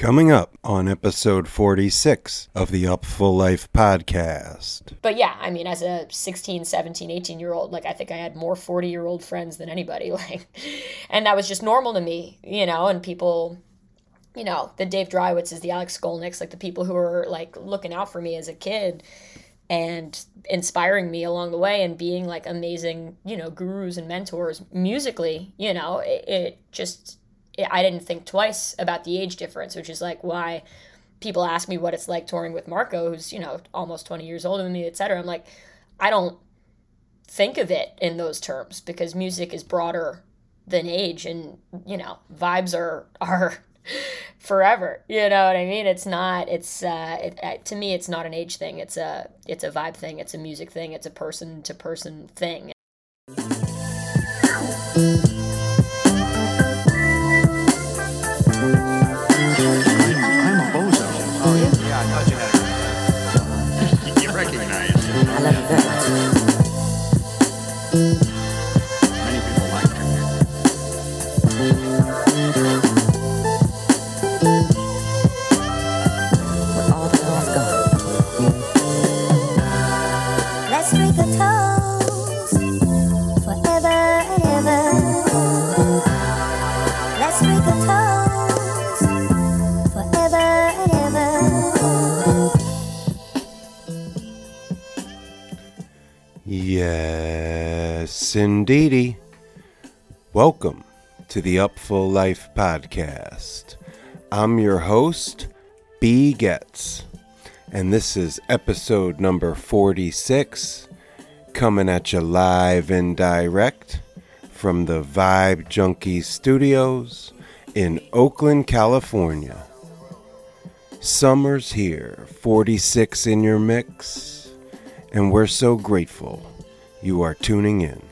Coming up on episode 46 of the Up Upful Life podcast. But yeah, I mean, as a 16, 17, 18 year old, like I think I had more 40 year old friends than anybody. Like, and that was just normal to me, you know, and people, you know, the Dave Drywitzes, the Alex Skolnicks, like the people who were like looking out for me as a kid and inspiring me along the way and being like amazing, you know, gurus and mentors musically, you know, it, it just I didn't think twice about the age difference, which is like why people ask me what it's like touring with Marco, who's, you know, almost 20 years older than me, et cetera. I'm like, I don't think of it in those terms because music is broader than age and, you know, vibes are, are forever. You know what I mean? It's not, it's, uh, it, to me, it's not an age thing. It's a, it's a vibe thing. It's a music thing. It's a person to person thing. Yes, indeedy. Welcome to the Upful Life podcast. I'm your host, B. Getz, and this is episode number 46, coming at you live and direct from the Vibe Junkie Studios in Oakland, California. Summer's here, 46 in your mix, and we're so grateful you are tuning in.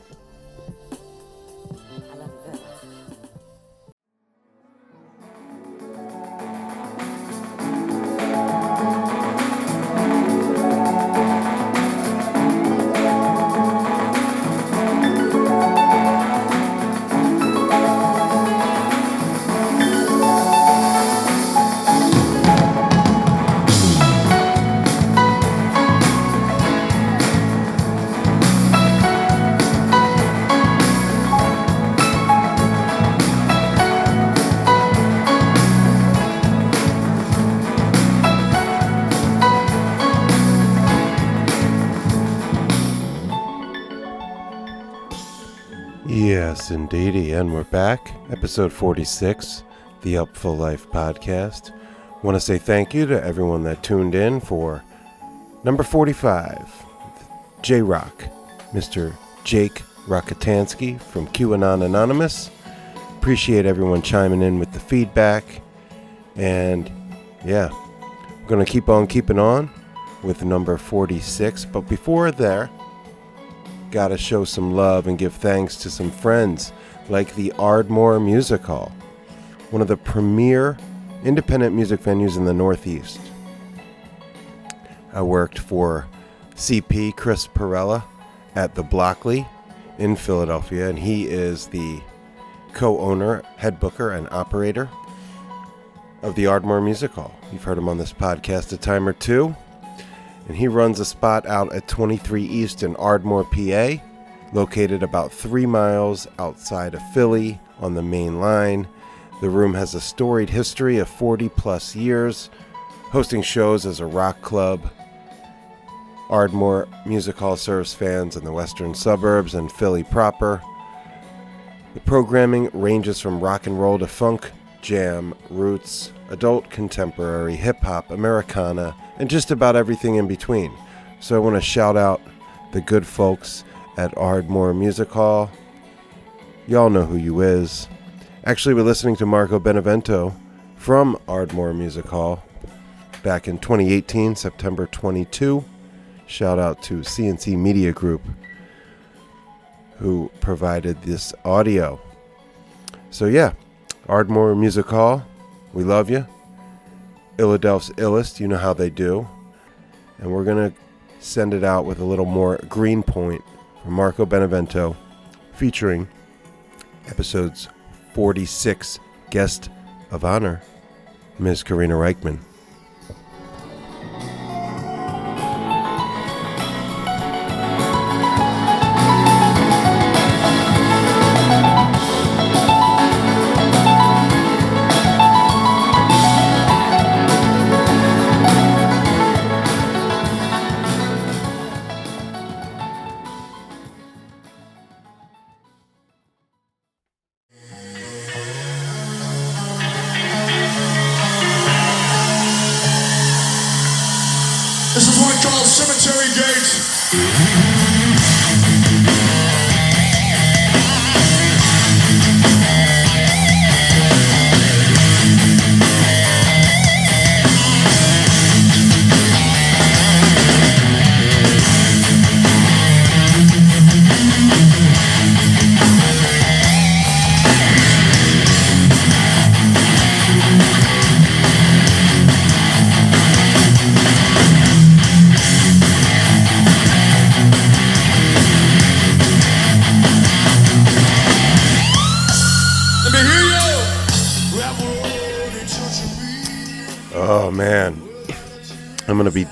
Indeedy. And we're back. Episode 46, the Upful Life podcast. Want to say thank you to everyone that tuned in for number 45, J Rock, Mr. Jake Rockatansky from QAnon Anonymous. Appreciate everyone chiming in with the feedback. And yeah, we're going to keep on keeping on with number 46. But before there, Gotta show some love and give thanks to some friends like the Ardmore Music Hall, one of the premier independent music venues in the Northeast. I worked for CP Chris Perella at the Blockley in Philadelphia, and he is the co owner, head booker, and operator of the Ardmore Music Hall. You've heard him on this podcast a time or two and he runs a spot out at 23 East in Ardmore, PA, located about three miles outside of Philly on the main line. The room has a storied history of 40 plus years, hosting shows as a rock club. Ardmore Music Hall serves fans in the western suburbs and Philly proper. The programming ranges from rock and roll to funk, jam, roots, adult contemporary, hip hop, Americana, and just about everything in between. So I want to shout out the good folks at Ardmore Music Hall. Y'all know who you is. Actually, we're listening to Marco Benevento from Ardmore Music Hall back in 2018, September 22. Shout out to CNC Media Group who provided this audio. So, yeah, Ardmore Music Hall, we love you. Illadelph's Illest, you know how they do. And we're going to send it out with a little more green point from Marco Benevento, featuring episodes 46 Guest of Honor, Ms. Karina Rykman.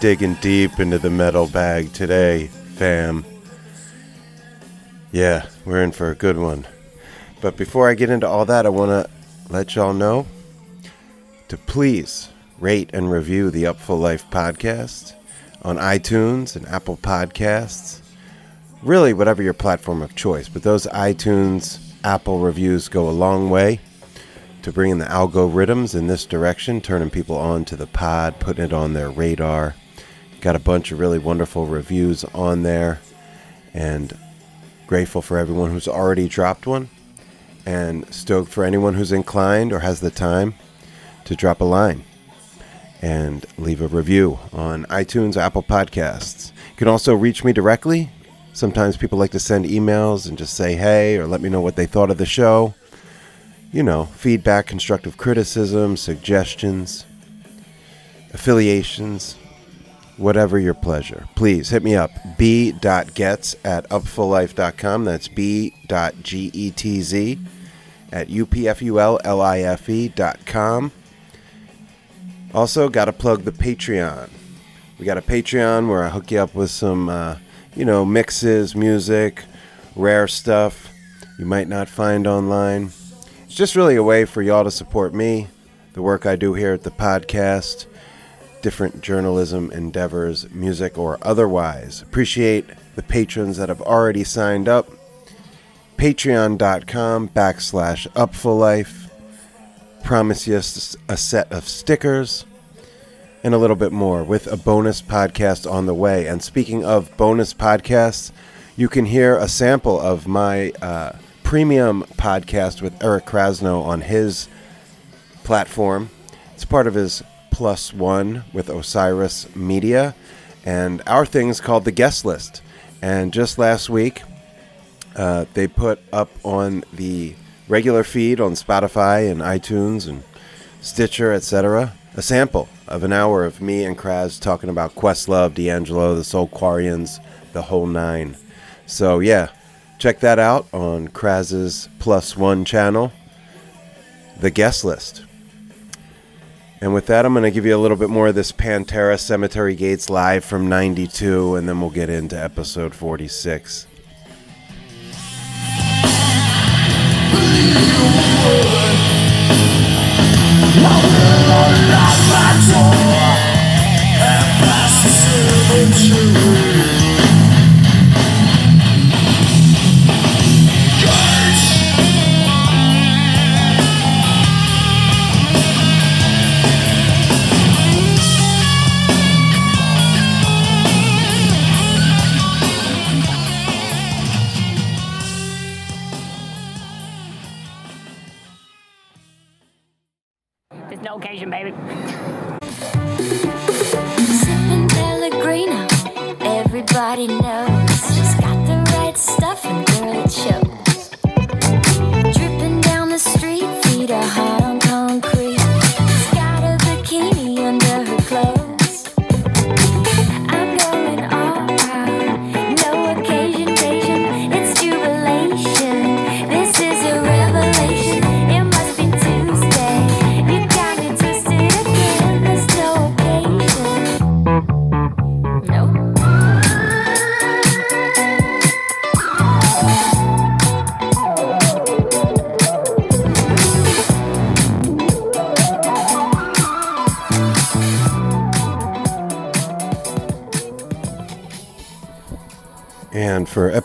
Digging deep into the metal bag today, fam. Yeah, we're in for a good one. But before I get into all that, I wanna let y'all know to please rate and review the Up Upful Life podcast on iTunes and Apple Podcasts. Really, whatever your platform of choice, but those iTunes, Apple reviews go a long way to bringing the algorithms in this direction, turning people on to the pod, putting it on their radar. Got a bunch of really wonderful reviews on there, and grateful for everyone who's already dropped one, and stoked for anyone who's inclined or has the time to drop a line and leave a review on iTunes, Apple Podcasts. You can also reach me directly. Sometimes people like to send emails and just say hey or let me know what they thought of the show you know, feedback, constructive criticism, suggestions, affiliations, whatever your pleasure. Please hit me up. b.gets at upfullife.com. That's b.getz at upfulife E dot com. Also, got to plug the Patreon. We got a Patreon where I hook you up with some, uh, you know, mixes, music, rare stuff you might not find online. It's just really a way for y'all to support me, the work I do here at the podcast, different journalism endeavors, music or otherwise. Appreciate the patrons that have already signed up. Patreon.com backslash upfullife. Promise you a set of stickers and a little bit more with a bonus podcast on the way. And speaking of bonus podcasts, you can hear a sample of my uh, premium podcast with Eric Krasno on his platform. It's part of his Plus One with Osiris Media. And our thing is called The Guest List. And just last week, uh, they put up on the regular feed on Spotify and iTunes and Stitcher, etc., a sample of an hour of me and Kraz talking about Questlove, D'Angelo, the Soulquarians, the whole nine. So yeah, check that out on Kraz's Plus One channel, the guest list. And with that, I'm going to give you a little bit more of this Pantera Cemetery Gates live from 92, and then we'll get into episode 46.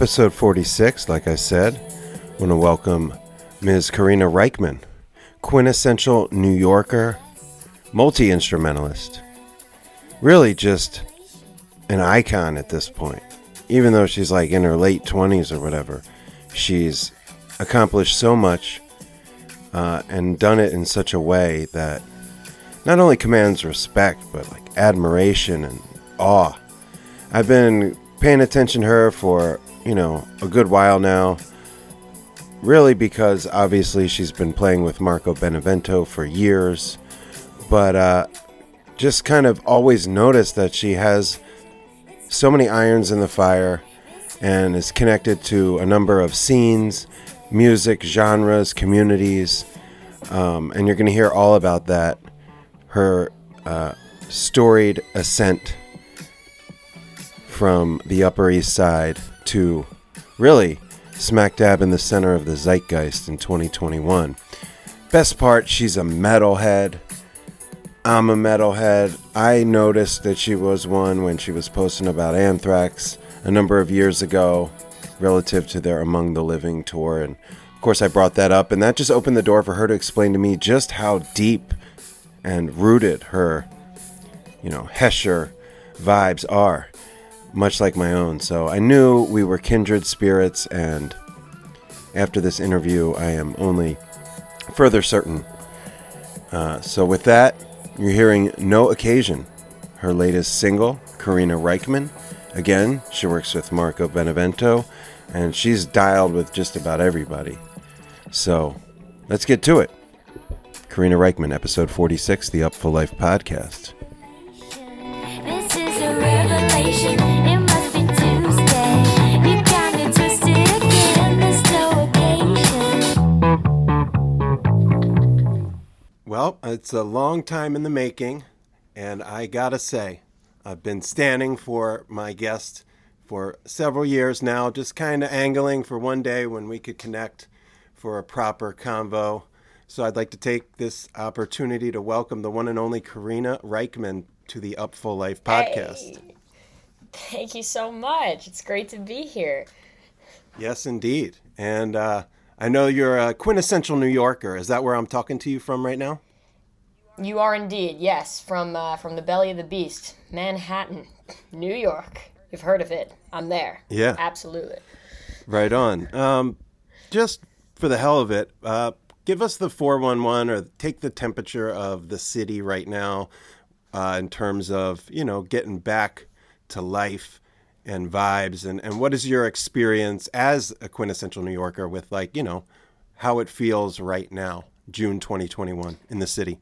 Episode 46, like I said, I want to welcome Ms. Karina Rykman, quintessential New Yorker, multi instrumentalist. Really just an icon at this point. Even though she's like in her late 20s or whatever, she's accomplished so much uh, and done it in such a way that not only commands respect, but like admiration and awe. I've been paying attention to her for, you know, a good while now. Really, because obviously she's been playing with Marco Benevento for years, but uh, just kind of always noticed that she has so many irons in the fire and is connected to a number of scenes, music, genres, communities. Um, and you're going to hear all about that. Her uh, storied ascent from the Upper East Side to really smack dab in the center of the zeitgeist in 2021. Best part, she's a metalhead. I'm a metalhead. I noticed that she was one when she was posting about Anthrax a number of years ago relative to their Among the Living tour. And of course, I brought that up, and that just opened the door for her to explain to me just how deep and rooted her, you know, Hesher vibes are, much like my own. So I knew we were kindred spirits, and after this interview, I am only further certain. Uh, so with that, you're hearing No Occasion, her latest single, Karina Rykman. Again, she works with Marco Benevento, and she's dialed with just about everybody. So let's get to it. Karina Rykman, episode 46, the Upful Life podcast. Well, it's a long time in the making, and I gotta say, I've been standing for my guest for several years now, just kind of angling for one day when we could connect for a proper convo. So I'd like to take this opportunity to welcome the one and only Karina Rykman to the Upful Life podcast. Hey, thank you so much. It's great to be here. Yes, indeed. And uh, I know you're a quintessential New Yorker. Is that where I'm talking to you from right now? You are indeed, yes, from uh, from the belly of the beast, Manhattan, New York. You've heard of it. I'm there. Yeah. Absolutely. Right on. Um, just for the hell of it, uh, give us the 411 or take the temperature of the city right now uh, in terms of, you know, getting back to life and vibes. And, and what is your experience as a quintessential New Yorker with, like, you know, how it feels right now, June 2021 in the city?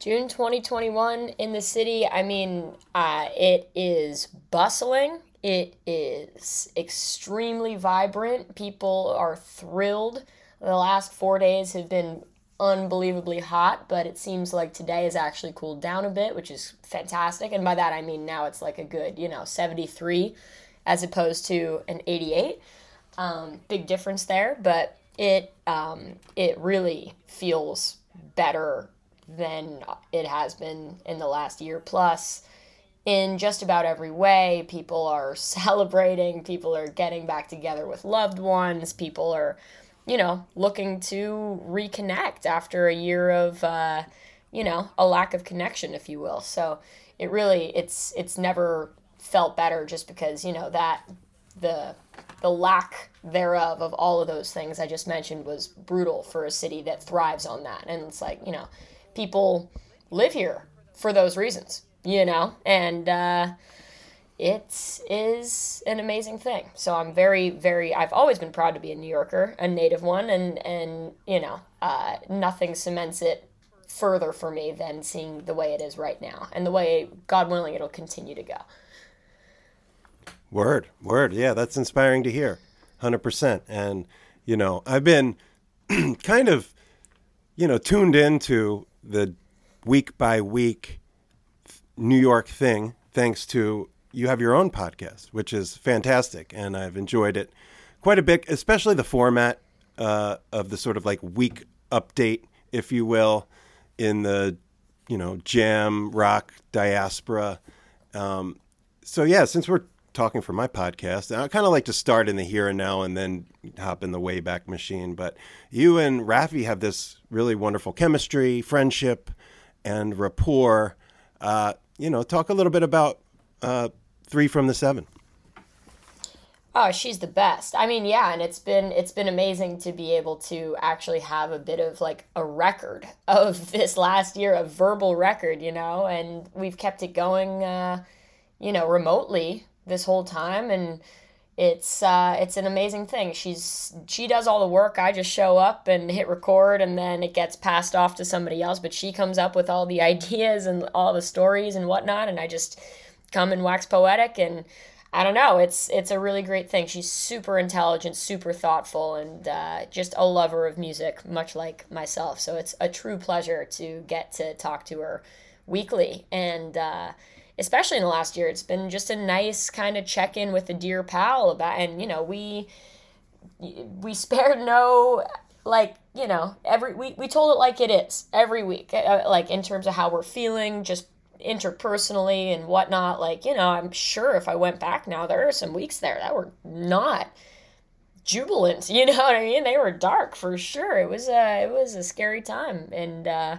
June 2021 in the city. I mean, uh, it is bustling. It is extremely vibrant. People are thrilled. The last four days have been unbelievably hot, but it seems like today has actually cooled down a bit, which is fantastic. And by that I mean now it's like a good, you know, 73 as opposed to an 88. Um, big difference there, but it um, it really feels better than it has been in the last year plus in just about every way. People are celebrating, people are getting back together with loved ones, people are, you know, looking to reconnect after a year of, uh, you know, a lack of connection, if you will. So it really, it's, it's never felt better just because, you know, that the, the lack thereof of all of those things I just mentioned was brutal for a city that thrives on that. And it's like, you know, people live here for those reasons, you know, and uh, it is an amazing thing. So I'm very, very. I've always been proud to be a New Yorker, a native one, and and you know, uh, nothing cements it further for me than seeing the way it is right now, and the way, God willing, it'll continue to go. Word, word. Yeah, that's inspiring to hear. 100%. And, you know, I've been kind of, you know, tuned into the week by week New York thing thanks to you have your own podcast, which is fantastic. And I've enjoyed it quite a bit, especially the format uh, of the sort of like week update, if you will, in the, you know, jam rock diaspora. Um, so, yeah, since we're talking for my podcast, I kind of like to start in the here and now and then hop in the wayback machine. But you and Rafi have this really wonderful chemistry, friendship, and rapport. Uh, you know, talk a little bit about uh, three from the seven. Oh, she's the best. I mean, yeah, and it's been it's been amazing to be able to actually have a bit of like a record of this last year, a verbal record, you know, and we've kept it going, uh, you know, remotely this whole time, and it's uh, it's an amazing thing. She's she does all the work. I just show up and hit record, and then it gets passed off to somebody else. But she comes up with all the ideas and all the stories and whatnot, and I just come and wax poetic and I don't know. It's it's a really great thing. She's super intelligent, super thoughtful, and uh, just a lover of music, much like myself. So it's a true pleasure to get to talk to her weekly, and uh, especially in the last year, it's been just a nice kind of check in with a dear pal about. And you know, we we spared no like you know every we, we told it like it is every week uh, like in terms of how we're feeling just interpersonally and whatnot. Like, you know, I'm sure if I went back now, there are some weeks there that were not jubilant. You know what I mean? They were dark for sure. It was a it was a scary time, and uh,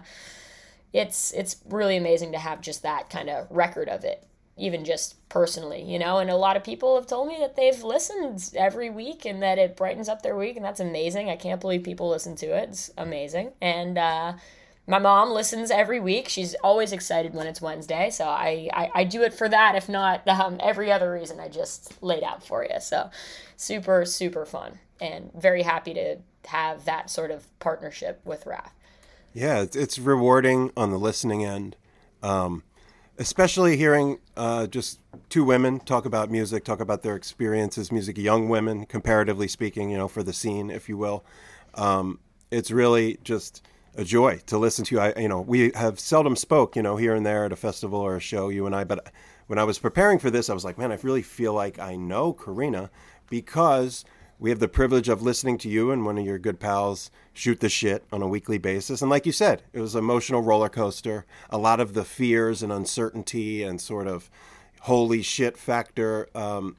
it's it's really amazing to have just that kind of record of it, even just personally, you know. And a lot of people have told me that they've listened every week and that it brightens up their week, and that's amazing. I can't believe people listen to it. It's amazing, and. Uh, my mom listens every week. She's always excited when it's Wednesday. So I, I, I do it for that, if not um, every other reason I just laid out for you. So super, super fun and very happy to have that sort of partnership with Raph. Yeah, it's, it's rewarding on the listening end, um, especially hearing uh, just two women talk about music, talk about their experiences, music, young women, comparatively speaking, you know, for the scene, if you will. Um, it's really just a joy to listen to. I, you know, we have seldom spoke, you know, here and there at a festival or a show, you and I. But when I was preparing for this, I was like, man, I really feel like I know Karina because we have the privilege of listening to you and one of your good pals shoot the shit on a weekly basis. And like you said, it was emotional roller coaster. A lot of the fears and uncertainty and sort of holy shit factor um,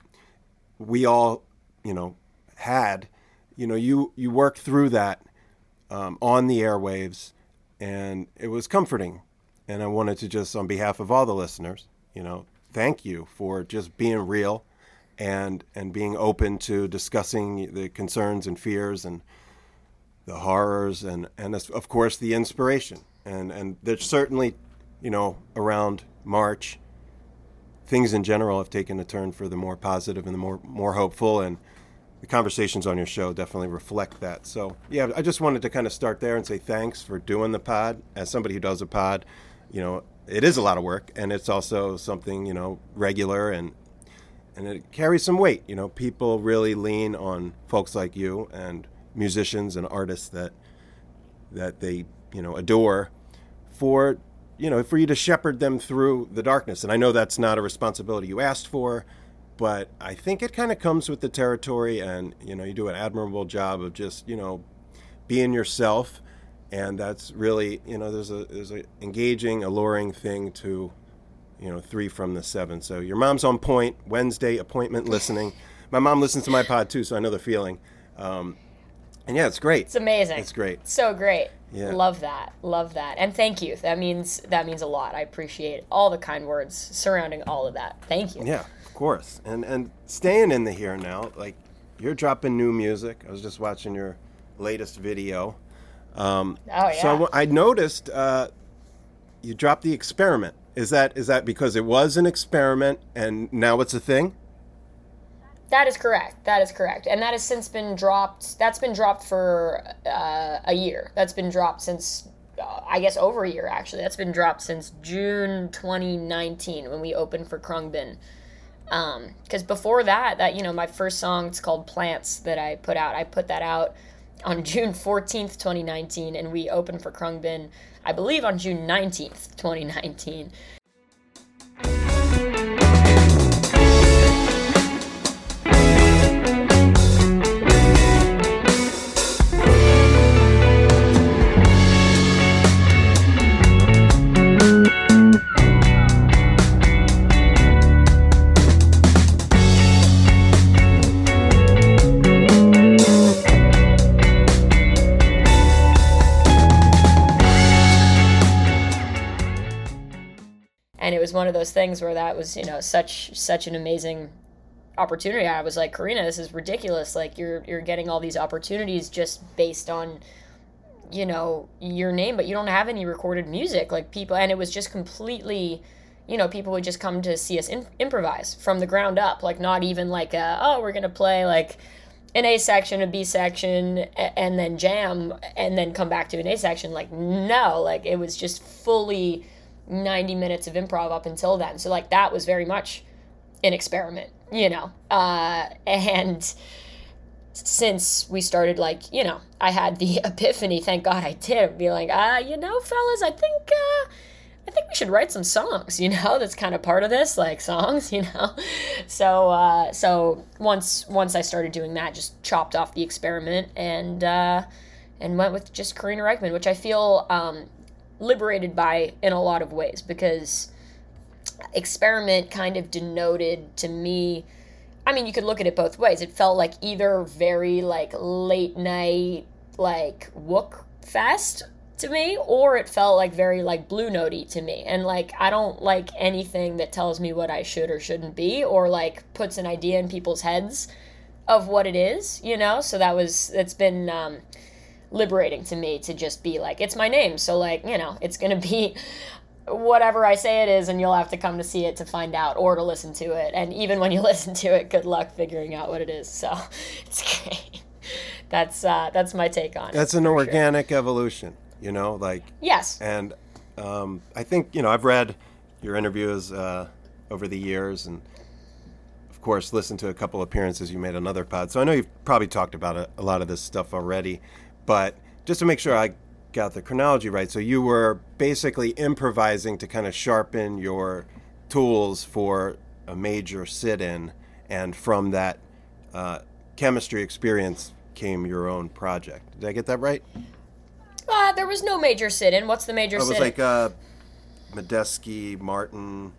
we all, you know, had. You know, you you worked through that um, on the airwaves, and it was comforting. And I wanted to just, on behalf of all the listeners, you know, thank you for just being real and and being open to discussing the concerns and fears and the horrors and and of course the inspiration and and there's certainly you know around March things in general have taken a turn for the more positive and the more more hopeful and the conversations on your show definitely reflect that. So, yeah, I just wanted to kind of start there and say thanks for doing the pod. As somebody who does a pod, you know, it is a lot of work and it's also something, you know, regular and and it carries some weight. You know, people really lean on folks like you and musicians and artists that that they, you know, adore for, you know, for you to shepherd them through the darkness. And I know that's not a responsibility you asked for but I think it kind of comes with the territory, and you know, you do an admirable job of just you know being yourself, and that's really you know there's a there's a engaging, alluring thing to you know three from the seven. So your mom's on point. Wednesday appointment listening. My mom listens to my pod too, so I know the feeling. Um, and yeah, it's great. It's amazing. It's great. So great. Yeah. Love that. Love that. And thank you. That means that means a lot. I appreciate all the kind words surrounding all of that. Thank you. Yeah course. And and staying in the here now, like you're dropping new music. I was just watching your latest video. Um, oh yeah. So I noticed uh, you dropped the experiment. Is that is that because it was an experiment and now it's a thing? That is correct. That is correct, and that has since been dropped. That's been dropped for uh, a year. That's been dropped since uh, I guess over a year actually. That's been dropped since June 2019 when we opened for Khruangbin because um, before that that you know my first song it's called plants that i put out i put that out on june 14th 2019 and we opened for Khruangbin, i believe on june 19th 2019 was one of those things where that was you know such such an amazing opportunity. I was like, Karina, this is ridiculous. Like you're you're getting all these opportunities just based on you know your name, but you don't have any recorded music. Like people, and it was just completely. You know, people would just come to see us in, improvise from the ground up, like not even like, a, oh, we're gonna play like an A section, a B section, and then jam, and then come back to an A section. Like, no, like it was just fully 90 minutes of improv up until then. So, like, that was very much an experiment, you know. Uh, and since we started, like, you know, I had the epiphany, thank God I did, be like, ah, you know, fellas, I think, uh, I think we should write some songs, you know, that's kind of part of this, like songs, you know. So uh, so once once I started doing that, just chopped off the experiment and uh, and went with just Karina Rykman, which I feel um, liberated by in a lot of ways because experiment kind of denoted to me I mean, you could look at it both ways. It felt like either very like late night like wook fest to me, or it felt like very like blue notey to me. And like I don't like anything that tells me what I should or shouldn't be, or like puts an idea in people's heads of what it is, you know. So that was it's been um, liberating to me to just be like it's my name, so like you know it's gonna be whatever I say it is, and you'll have to come to see it to find out or to listen to it. And even when you listen to it, good luck figuring out what it is. So it's great. That's uh, that's my take on it. That's an for sure. organic evolution, you know, like Yes. And um, I think you know I've read your interviews uh, over the years, and of course listened to a couple appearances you made on other pods. So I know you've probably talked about a, a lot of this stuff already, but just to make sure I got the chronology right, so you were basically improvising to kind of sharpen your tools for a major sit-in, and from that uh, chemistry experience came your own project. Did I get that right? Uh, there was no major sit-in. What's the major It was sit-in? like uh, Medeski, Martin.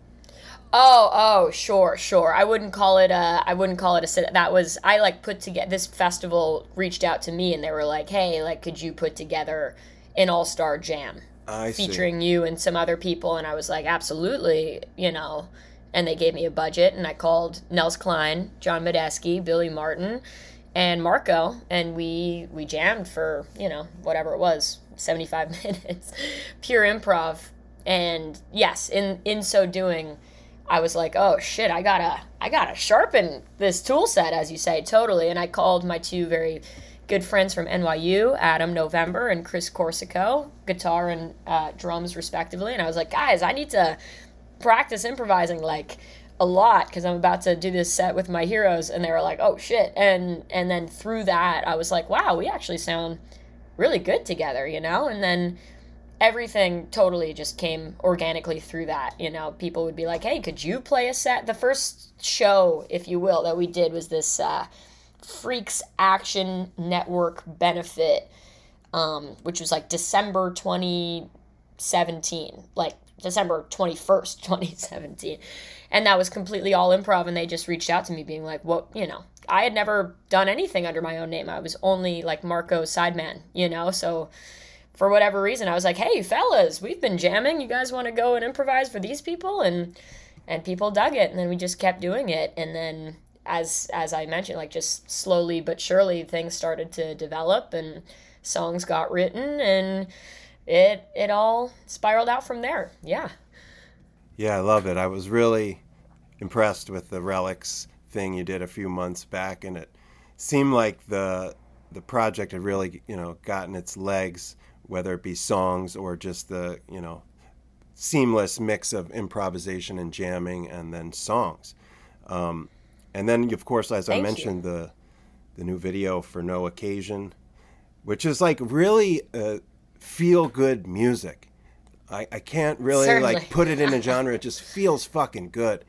Oh, oh, sure, sure. I wouldn't call it a. I wouldn't call it a. sit- That was I like put together. This festival reached out to me and they were like, "Hey, like, could you put together an all-star jam I see. featuring you and some other people?" And I was like, "Absolutely," you know. And they gave me a budget, and I called Nels Cline, John Medeski, Billy Martin, and Marco, and we we jammed for you know whatever it was, seventy-five minutes, pure improv. And yes, in in so doing. I was like, oh shit, I gotta, I gotta sharpen this tool set, as you say, totally. And I called my two very good friends from NYU, Adam November and Chris Corsico, guitar and uh, drums respectively. And I was like, guys, I need to practice improvising like a lot because I'm about to do this set with my heroes. And they were like, oh shit. And and then through that, I was like, wow, we actually sound really good together, you know. And then everything totally just came organically through that. You know, people would be like, "Hey, could you play a set?" The first show, if you will, that we did was this uh, Freaks Action Network benefit, um, which was like December 2017, like December 21st, 2017. And that was completely all improv. And they just reached out to me being like, what, you know, I had never done anything under my own name. I was only like Marco's sideman, you know? So for whatever reason, I was like, hey, fellas, we've been jamming. You guys want to go and improvise for these people? And, and people dug it. And then we just kept doing it. And then as, as I mentioned, like just slowly but surely things started to develop and songs got written and it, it all spiraled out from there. Yeah. Yeah, I love it. I was really impressed with the Relix thing you did a few months back, and it seemed like the the project had really, you know, gotten its legs, whether it be songs or just the, you know, seamless mix of improvisation and jamming, and then songs. Um, and then, of course, as I Thank you. mentioned, the the new video for No Occasion, which is like really uh, feel good music. I, I can't really Certainly. like put it in a genre. It just feels fucking good,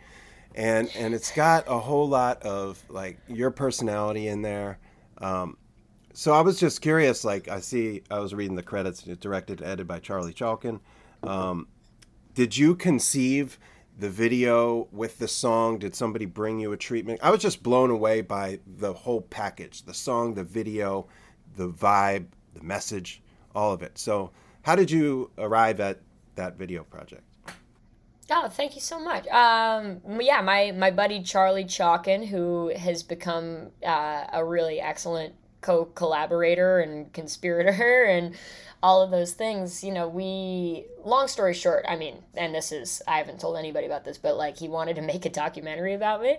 and and it's got a whole lot of like your personality in there. Um, so I was just curious. Like I see, I was reading the credits. It's directed, edited by Charlie Chalkin. Um, did you conceive the video with the song? Did somebody bring you a treatment? I was just blown away by the whole package: the song, the video, the vibe, the message, all of it. So, how did you arrive at that video project? Oh, thank you so much. Um, yeah, my my buddy Charlie Chalkin, who has become uh, a really excellent co-collaborator and conspirator and all of those things. You know, we. Long story short, I mean, and this is I haven't told anybody about this, but like he wanted to make a documentary about me,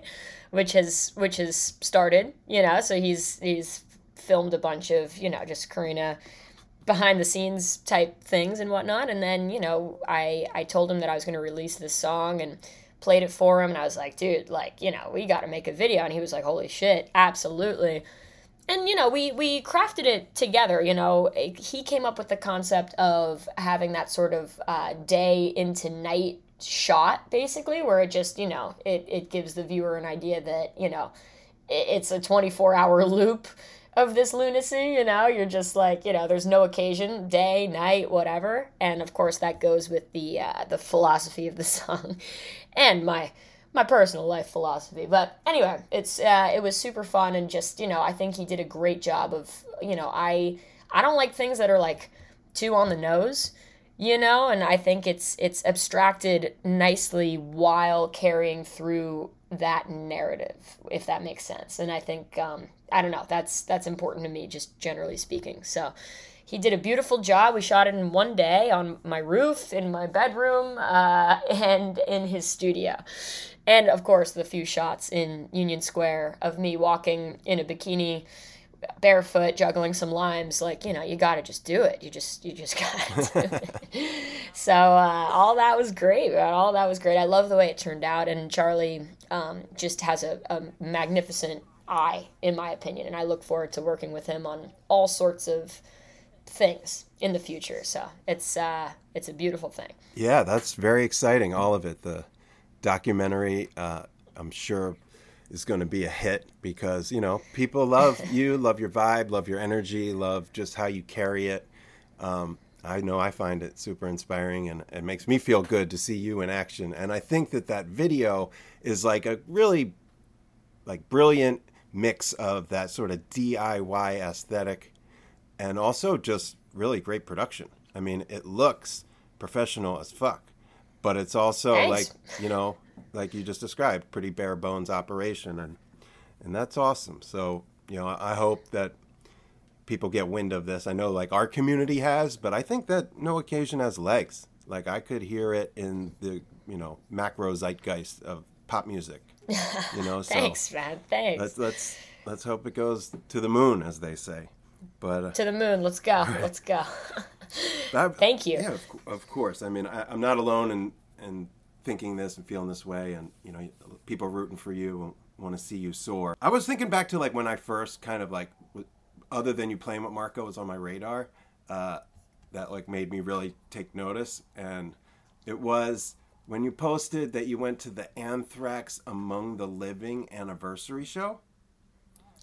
which has which has started. You know, so he's he's filmed a bunch of you know just Karina behind the scenes type things and whatnot. And then, you know, I, I told him that I was going to release this song and played it for him. And I was like, dude, like, you know, we got to make a video. And he was like, holy shit, absolutely. And, you know, we, we crafted it together. You know, he came up with the concept of having that sort of uh, day into night shot, basically, where it just, you know, it, it gives the viewer an idea that, you know, it's a 24 hour loop of this lunacy, you know, you're just like, you know, there's no occasion, day, night, whatever. And of course that goes with the uh, the philosophy of the song and my my personal life philosophy. But anyway, it's uh, it was super fun and just, you know, I think he did a great job of, you know, I I don't like things that are like too on the nose you know? And i think it's it's abstracted nicely while carrying through that narrative if that makes sense. And i think um, i don't know that's that's important to me just generally speaking. So he did a beautiful job. We shot it in one day on my roof in my bedroom uh, and in his studio and of course the few shots in union square of me walking in a bikini barefoot juggling some limes like you know you got to just do it. You just you just got to so uh, all that was great all that was great. I love the way it turned out. And charlie um, just has a, a magnificent eye in my opinion. And i look forward to working with him on all sorts of things in the future. So it's uh it's a beautiful thing. Yeah, that's very exciting. All of it. The documentary, uh, I'm sure, is going to be a hit because you know people love you, love your vibe, love your energy, love just how you carry it. Um, I know I find it super inspiring, and it makes me feel good to see you in action. And I think that that video is like a really like brilliant mix of that sort of DIY aesthetic and also just really great production. I mean, it looks professional as fuck, but it's also Thanks. like, you know, like you just described, pretty bare bones operation and and that's awesome. So, you know, I hope that people get wind of this. I know like our community has, but I think that no occasion has legs. Like I could hear it in the, you know, macro zeitgeist of pop music. You know, so thanks man thanks let's let's let's hope it goes to the moon, as they say. But uh, to the moon let's go let's go that, Thank you. Yeah, of, of course. I mean, I, I'm not alone in in thinking this and feeling this way, and you know, people rooting for you want to see you soar. I was thinking back to like when I first kind of like, other than you playing with Marco was on my radar, uh, that like made me really take notice, and it was when you posted that you went to the Anthrax Among the Living anniversary show.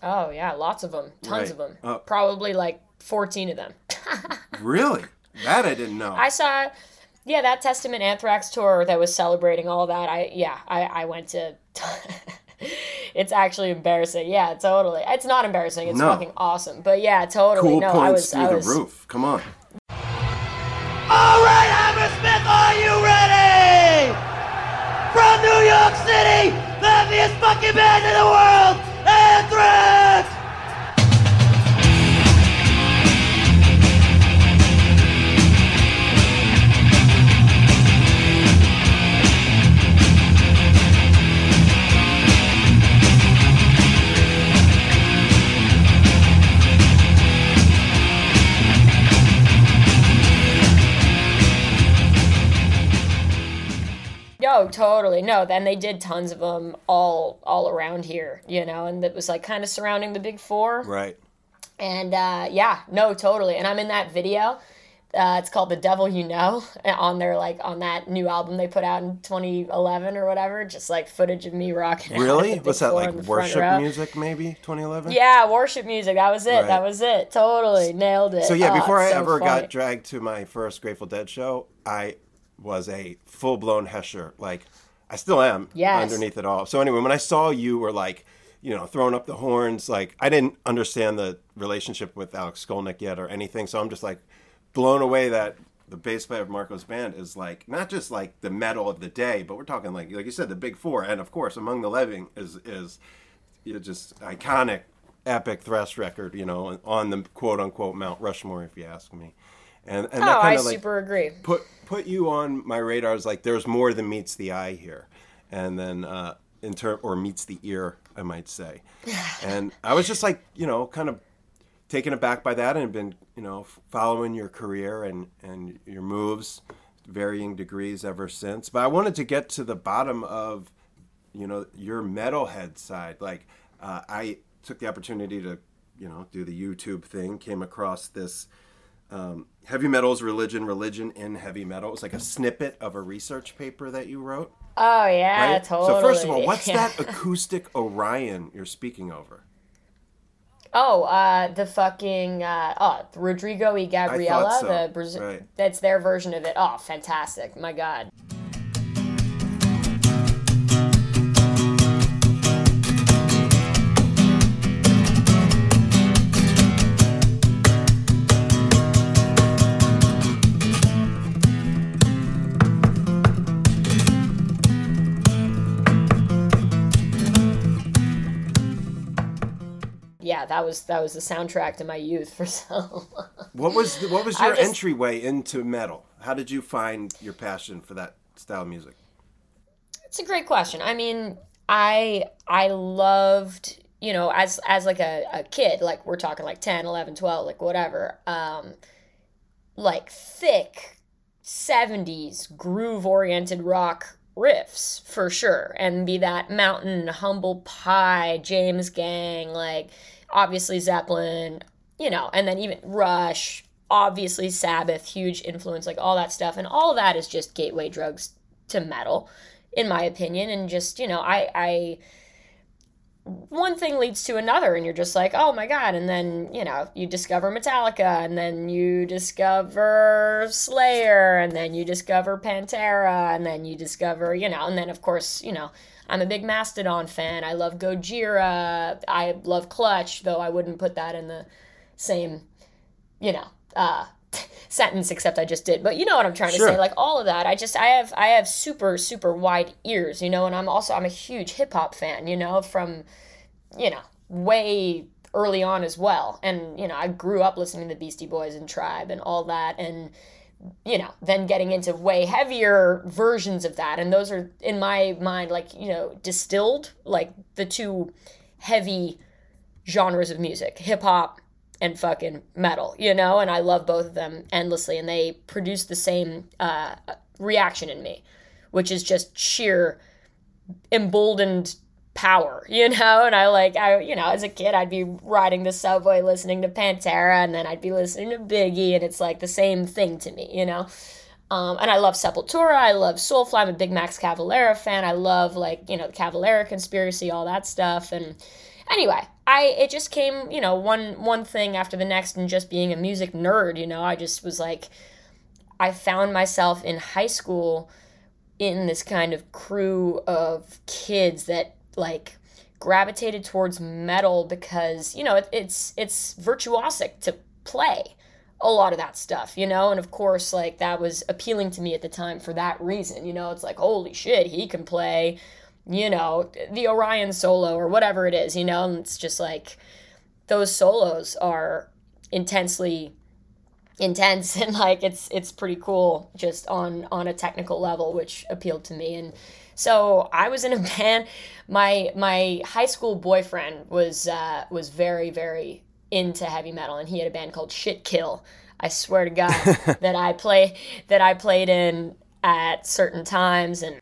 oh yeah lots of them tons Right. of them Oh. probably like 14 of them Really? That I didn't know. I saw, yeah, that Testament Anthrax tour that was celebrating all that. I yeah, I I went to. it's actually embarrassing. Yeah, totally. It's not embarrassing. It's No. fucking awesome. But yeah, totally. cool no, points I was through I the roof. Come on. All right, Hammersmith, are you ready? From New York City, the heaviest fucking band in the world, Anthrax! No, totally. No, then they did tons of them all all around here, you know, and it was like kind of surrounding the big four. Right. And uh, yeah, no, totally. And I'm in that video. Uh, it's called "The Devil You Know" on their like on that new album they put out in 2011 or whatever. Just like footage of me rocking. Really? at What's that like? in the front Worship music, maybe 2011. Yeah, worship music. That was it. Right. That was it. Totally nailed it. So yeah, Oh, before I so ever funny. got dragged to my first Grateful Dead show, I was a full blown Hesher. Like I still am Yes. underneath it all. So anyway, when I saw you were like, you know, throwing up the horns, like I didn't understand the relationship with Alex Skolnick yet or anything. So I'm just like blown away that the bass player of Marco's band is like not just like the metal of the day, but we're talking like like you said, the big four, and of course, Among the Living is is you know, just iconic, epic thrash record. You know, on the quote unquote Mount Rushmore, if you ask me. And and Oh, that I kind of like super agree. put put you on my radar as like there's more than meets the eye here, and then uh, in term or meets the ear, I might say. and I was just like you know kind of taken aback by that and been you know following your career and and your moves varying degrees ever since but i wanted to get to the bottom of you know your metalhead side like uh, i took the opportunity to you know do the youtube thing came across this um, heavy metal's religion religion in heavy metal it was like a snippet of a research paper that you wrote Oh yeah, right totally. so first of all what's Yeah. that acoustic orion you're speaking over Oh, uh, the fucking uh, oh, Rodrigo y Gabriela, so, the Brazil. right. That's their version of it. Oh, fantastic! My God. Yeah, that was that was the soundtrack to my youth for so. What was the, what was your just- entryway into metal? How did you find your passion for that style of music? It's a great question. I mean, I I loved, you know, as as like a, a kid, like we're talking like 10, 11, 12, like whatever. Um like thick 70s groove oriented rock riffs for sure and be that mountain humble pie james gang like obviously zeppelin you know and then even rush obviously sabbath huge influence like all that stuff. And all that is just gateway drugs to metal in my opinion. And just you know i i one thing leads to another and you're just like oh my god. And then you know you discover metallica and then you discover slayer and then you discover pantera and then you discover you know and then of course you know i'm a big mastodon fan. I love gojira. I love clutch though i wouldn't put that in the same you know uh sentence except i just did. But you know what i'm trying Sure. to say like all of that. I just i have i have super super wide ears you know and i'm also i'm a huge hip-hop fan you know from you know way early on as well. And you know i grew up listening to beastie boys and tribe and all that. And you know then getting into way heavier versions of that. And those are in my mind like you know distilled like the two heavy genres of music hip hop and fucking metal, you know, and I love both of them endlessly, and they produce the same uh, reaction in me, which is just sheer emboldened power, you know. And I like, I you know, as a kid, I'd be riding the subway listening to Pantera, and then I'd be listening to Biggie, and it's like the same thing to me, you know. Um, and I love Sepultura. I love Soulfly. I'm a big Max Cavalera fan. I love like you know the Cavalera conspiracy, all that stuff. And anyway, I it just came you know one one thing after the next, and just being a music nerd. You know, I just was like, I found myself in high school in this kind of crew of kids that like gravitated towards metal because you know it, it's it's virtuosic to play a lot of that stuff, you know? And of course, like that was appealing to me at the time for that reason, you know? It's like, holy shit, he can play, you know, the Orion solo or whatever it is, you know? And it's just like those solos are intensely intense and like it's it's pretty cool just on on a technical level which appealed to me and so I was in a band my my high school boyfriend was uh was very very into heavy metal and he had a band called Shit Kill. I swear to God that I play that I played in at certain times and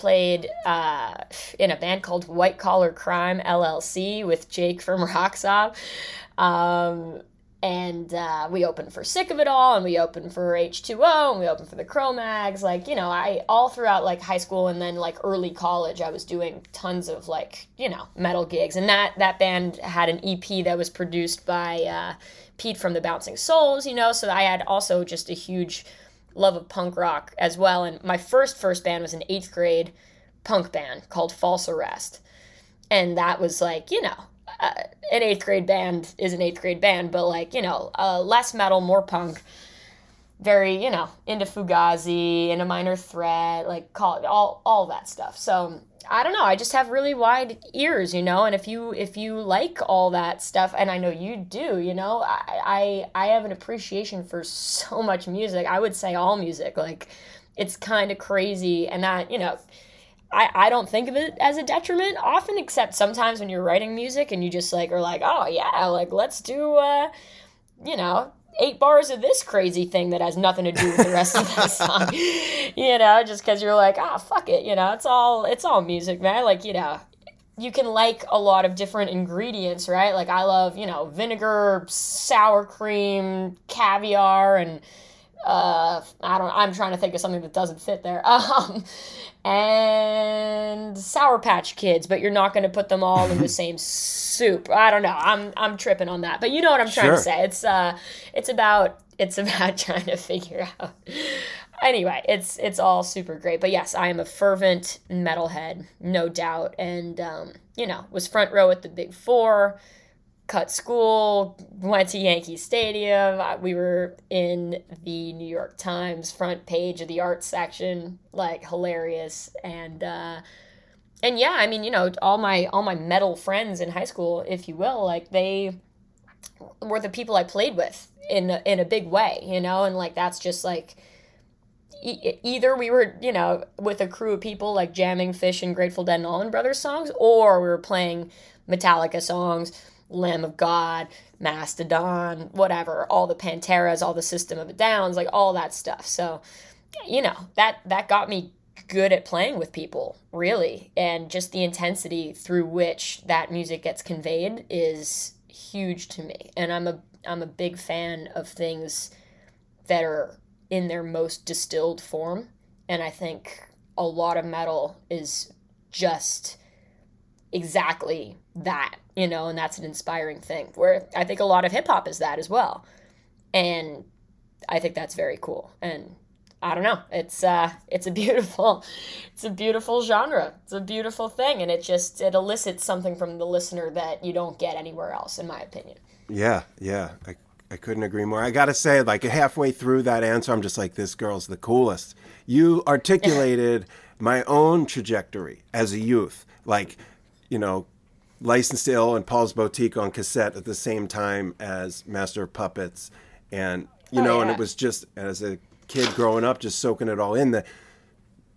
played uh, in a band called White Collar Crime LLC with Jake from Rocks Off. Um, and uh, we opened for Sick of It All, and we opened for H2O, and we opened for the Cro-Mags. Like, you know, I all throughout like high school and then like early college, I was doing tons of like, you know, metal gigs. And that that band had an EP that was produced by uh, Pete from the Bouncing Souls, you know, so I had also just a huge love of punk rock as well. And my first first band was an eighth grade punk band called False Arrest, and that was like, you know, uh, an eighth grade band is an eighth grade band, but like you know, uh, less metal, more punk. Very, you know, into Fugazi, into Minor Threat, like call it all, all that stuff. So I don't know. I just have really wide ears, you know. And if you if you like all that stuff, and I know you do, you know, I I, I have an appreciation for so much music. I would say all music. Like it's kind of crazy, and that you know I, I don't think of it as a detriment often, except sometimes when you're writing music and you just like are like, oh yeah, like let's do, uh, you know, eight bars of this crazy thing that has nothing to do with the rest of the song, you know, just because you're like, ah, oh, fuck it, you know, it's all it's all music, man. Like you know, you can like a lot of different ingredients, right? Like I love, you know, vinegar, sour cream, caviar, and uh, I don't. I'm trying to think of something that doesn't fit there. Um, and Sour Patch Kids, but you're not going to put them all in the same soup. I don't know. I'm I'm tripping on that, but you know what I'm trying Sure. to say. It's uh, it's about it's about trying to figure out. Anyway, it's it's all super great, but yes, I am a fervent metalhead, no doubt, and um, you know, was front row at the Big Four cut school, went to Yankee Stadium. We were in the New York Times front page of the art section, like hilarious. And uh, and yeah, I mean, you know, all my all my metal friends in high school, if you will, like they were the people I played with in a, in a big way, you know, and like that's just like either we were, you know, with a crew of people like jamming Phish and Grateful Dead and Allman Brothers songs, or we were playing Metallica songs, Lamb of God, Mastodon, whatever, all the Panteras, all the System of a Downs, like all that stuff. So, you know, that that got me good at playing with people, really, and just the intensity through which that music gets conveyed is huge to me. And I'm a I'm a big fan of things that are in their most distilled form. And I think a lot of metal is just exactly that, you know, and that's an inspiring thing. Where I think a lot of hip hop is that as well. And I think that's very cool. And I don't know. It's uh it's a beautiful it's a beautiful genre. It's a beautiful thing and it just it elicits something from the listener that you don't get anywhere else in my opinion. Yeah, yeah. I, I couldn't agree more. I got to say, like halfway through that answer, I'm just like, this girl's the coolest. You articulated my own trajectory as a youth. Like, you know, Licensed Ill and Paul's Boutique on cassette at the same time as Master of Puppets. And, you Oh, know, and it was just, as a kid growing up, just soaking it all in. The,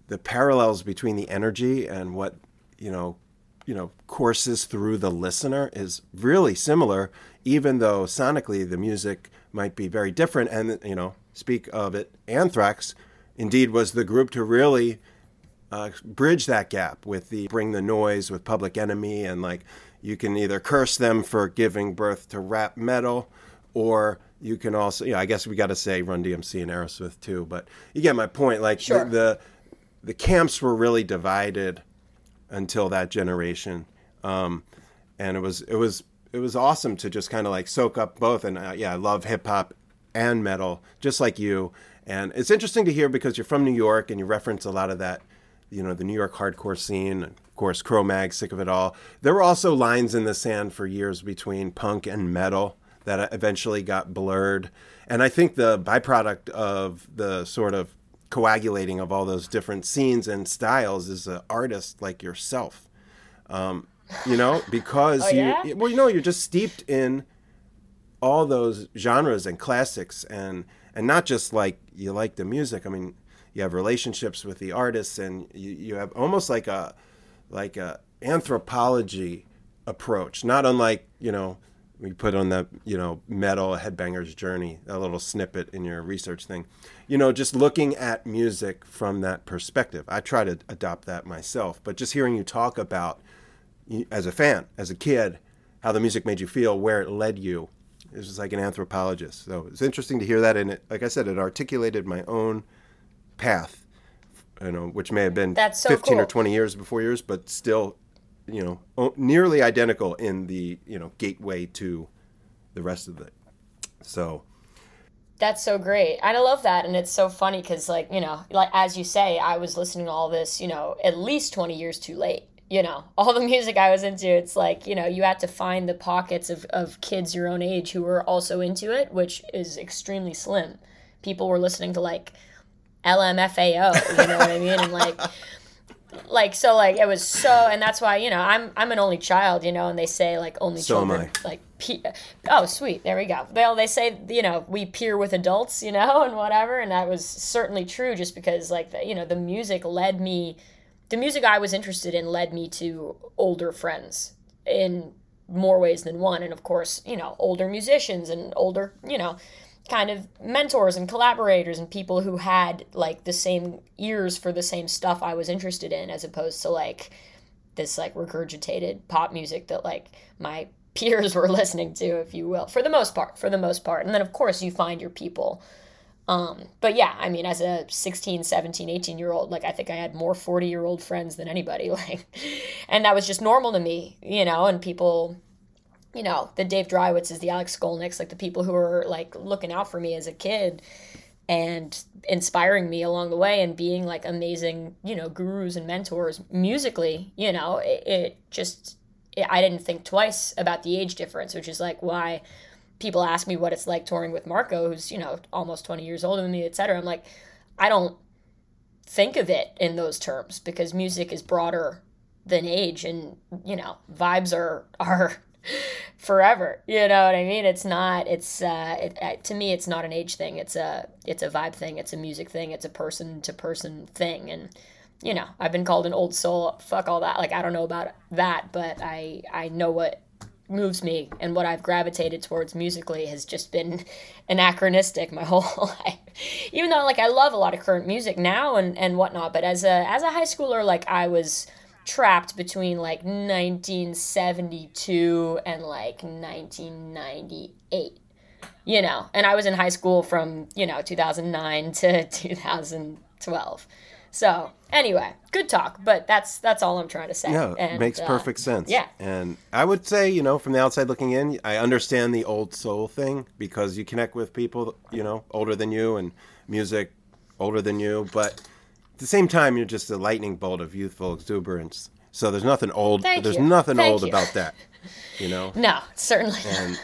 the parallels between the energy and what, you know, you know courses through the listener is really similar even though sonically the music might be very different and you know speak of it anthrax indeed was the group to really uh, bridge that gap with the bring the noise with public enemy and like you can either curse them for giving birth to rap metal or you can also yeah i guess we got to say run dmc and aerosmith too but you get my point like the- the the camps were really divided until that generation. Um, and it was it was it was awesome to just kind of like soak up both. And uh, yeah, I love hip hop and metal, just like you. And it's interesting to hear because you're from New York and you reference a lot of that, you know, the New York hardcore scene. Of course, Cro-Mag, sick of it all. There were also lines in the sand for years between punk and metal that eventually got blurred. And I think the byproduct of the sort of coagulating of all those different scenes and styles is an artist like yourself. Um, you know, because Oh, yeah? you well, you know, you're just steeped in all those genres and classics and and not just like you like the music. I mean, you have relationships with the artists and you, you have almost like a like a anthropology approach, not unlike, you know, we put on that you know metal headbangers journey a little snippet in your research thing. You know just looking at music from that perspective. I try to adopt that myself but just hearing you talk about as a fan as a kid how the music made you feel where it led you it was like an anthropologist. So it's interesting to hear that and it like i said it articulated my own path you know which may have been That's so 15 or 20 years before yours but still you know nearly identical in the you know gateway to the rest of it so That's so great. And I love that. And it's so funny because, like, you know, like as you say, I was listening to all this, you know, at least 20 years too late. You know, all the music I was into, it's like, you know, you had to find the pockets of, of kids your own age who were also into it, which is extremely slim. People were listening to like LMFAO, you know what I mean? And like, like so like it was so and that's why you know i'm i'm an only child you know and they say like only So am children I. like pe- oh sweet there we go well they say you know we peer with adults you know and whatever and that was certainly true just because like the, you know the music led me the music i was interested in led me to older friends in more ways than one and of course you know older musicians and older you know kind of mentors and collaborators and people who had like the same ears for the same stuff I was interested in as opposed to like this like regurgitated pop music that like my peers were listening to if you will for the most part for the most part. And then of course you find your people. Um but yeah i mean as a 16 17 18 year old like i think i had more 40 year old friends than anybody like and that was just normal to me you know and people you know, the Dave Drywitzes, the Alex Skolnicks, like the people who were like looking out for me as a kid and inspiring me along the way and being like amazing, you know, gurus and mentors musically, you know, it, it just, it, I didn't think twice about the age difference, which is like why people ask me what it's like touring with Marco, who's, you know, almost 20 years older than me, et cetera. I'm like, I don't think of it in those terms because music is broader than age and, you know, vibes are, are, forever you know what i mean? It's not it's uh it, to me it's not an age thing. It's a it's a vibe thing. It's a music thing. It's a person to person thing. And you know i've been called an old soul. Fuck all that. Like i don't know about that but i i know what moves me and what i've gravitated towards musically has just been anachronistic my whole life. Even though like i love a lot of current music now and and whatnot but as a as a high schooler like i was trapped between like 1972 and like 1998 you know? And i was in high school from you know 2009 to 2012 so anyway good talk but that's that's all i'm trying to say. Yeah it And, makes uh, perfect sense. yeah. And i would say you know from the outside looking in i understand the old soul thing because you connect with people you know older than you and music older than you but at the same time you're just a lightning bolt of youthful exuberance so there's nothing old Thank there's you. nothing Thank old you. about that you know no certainly and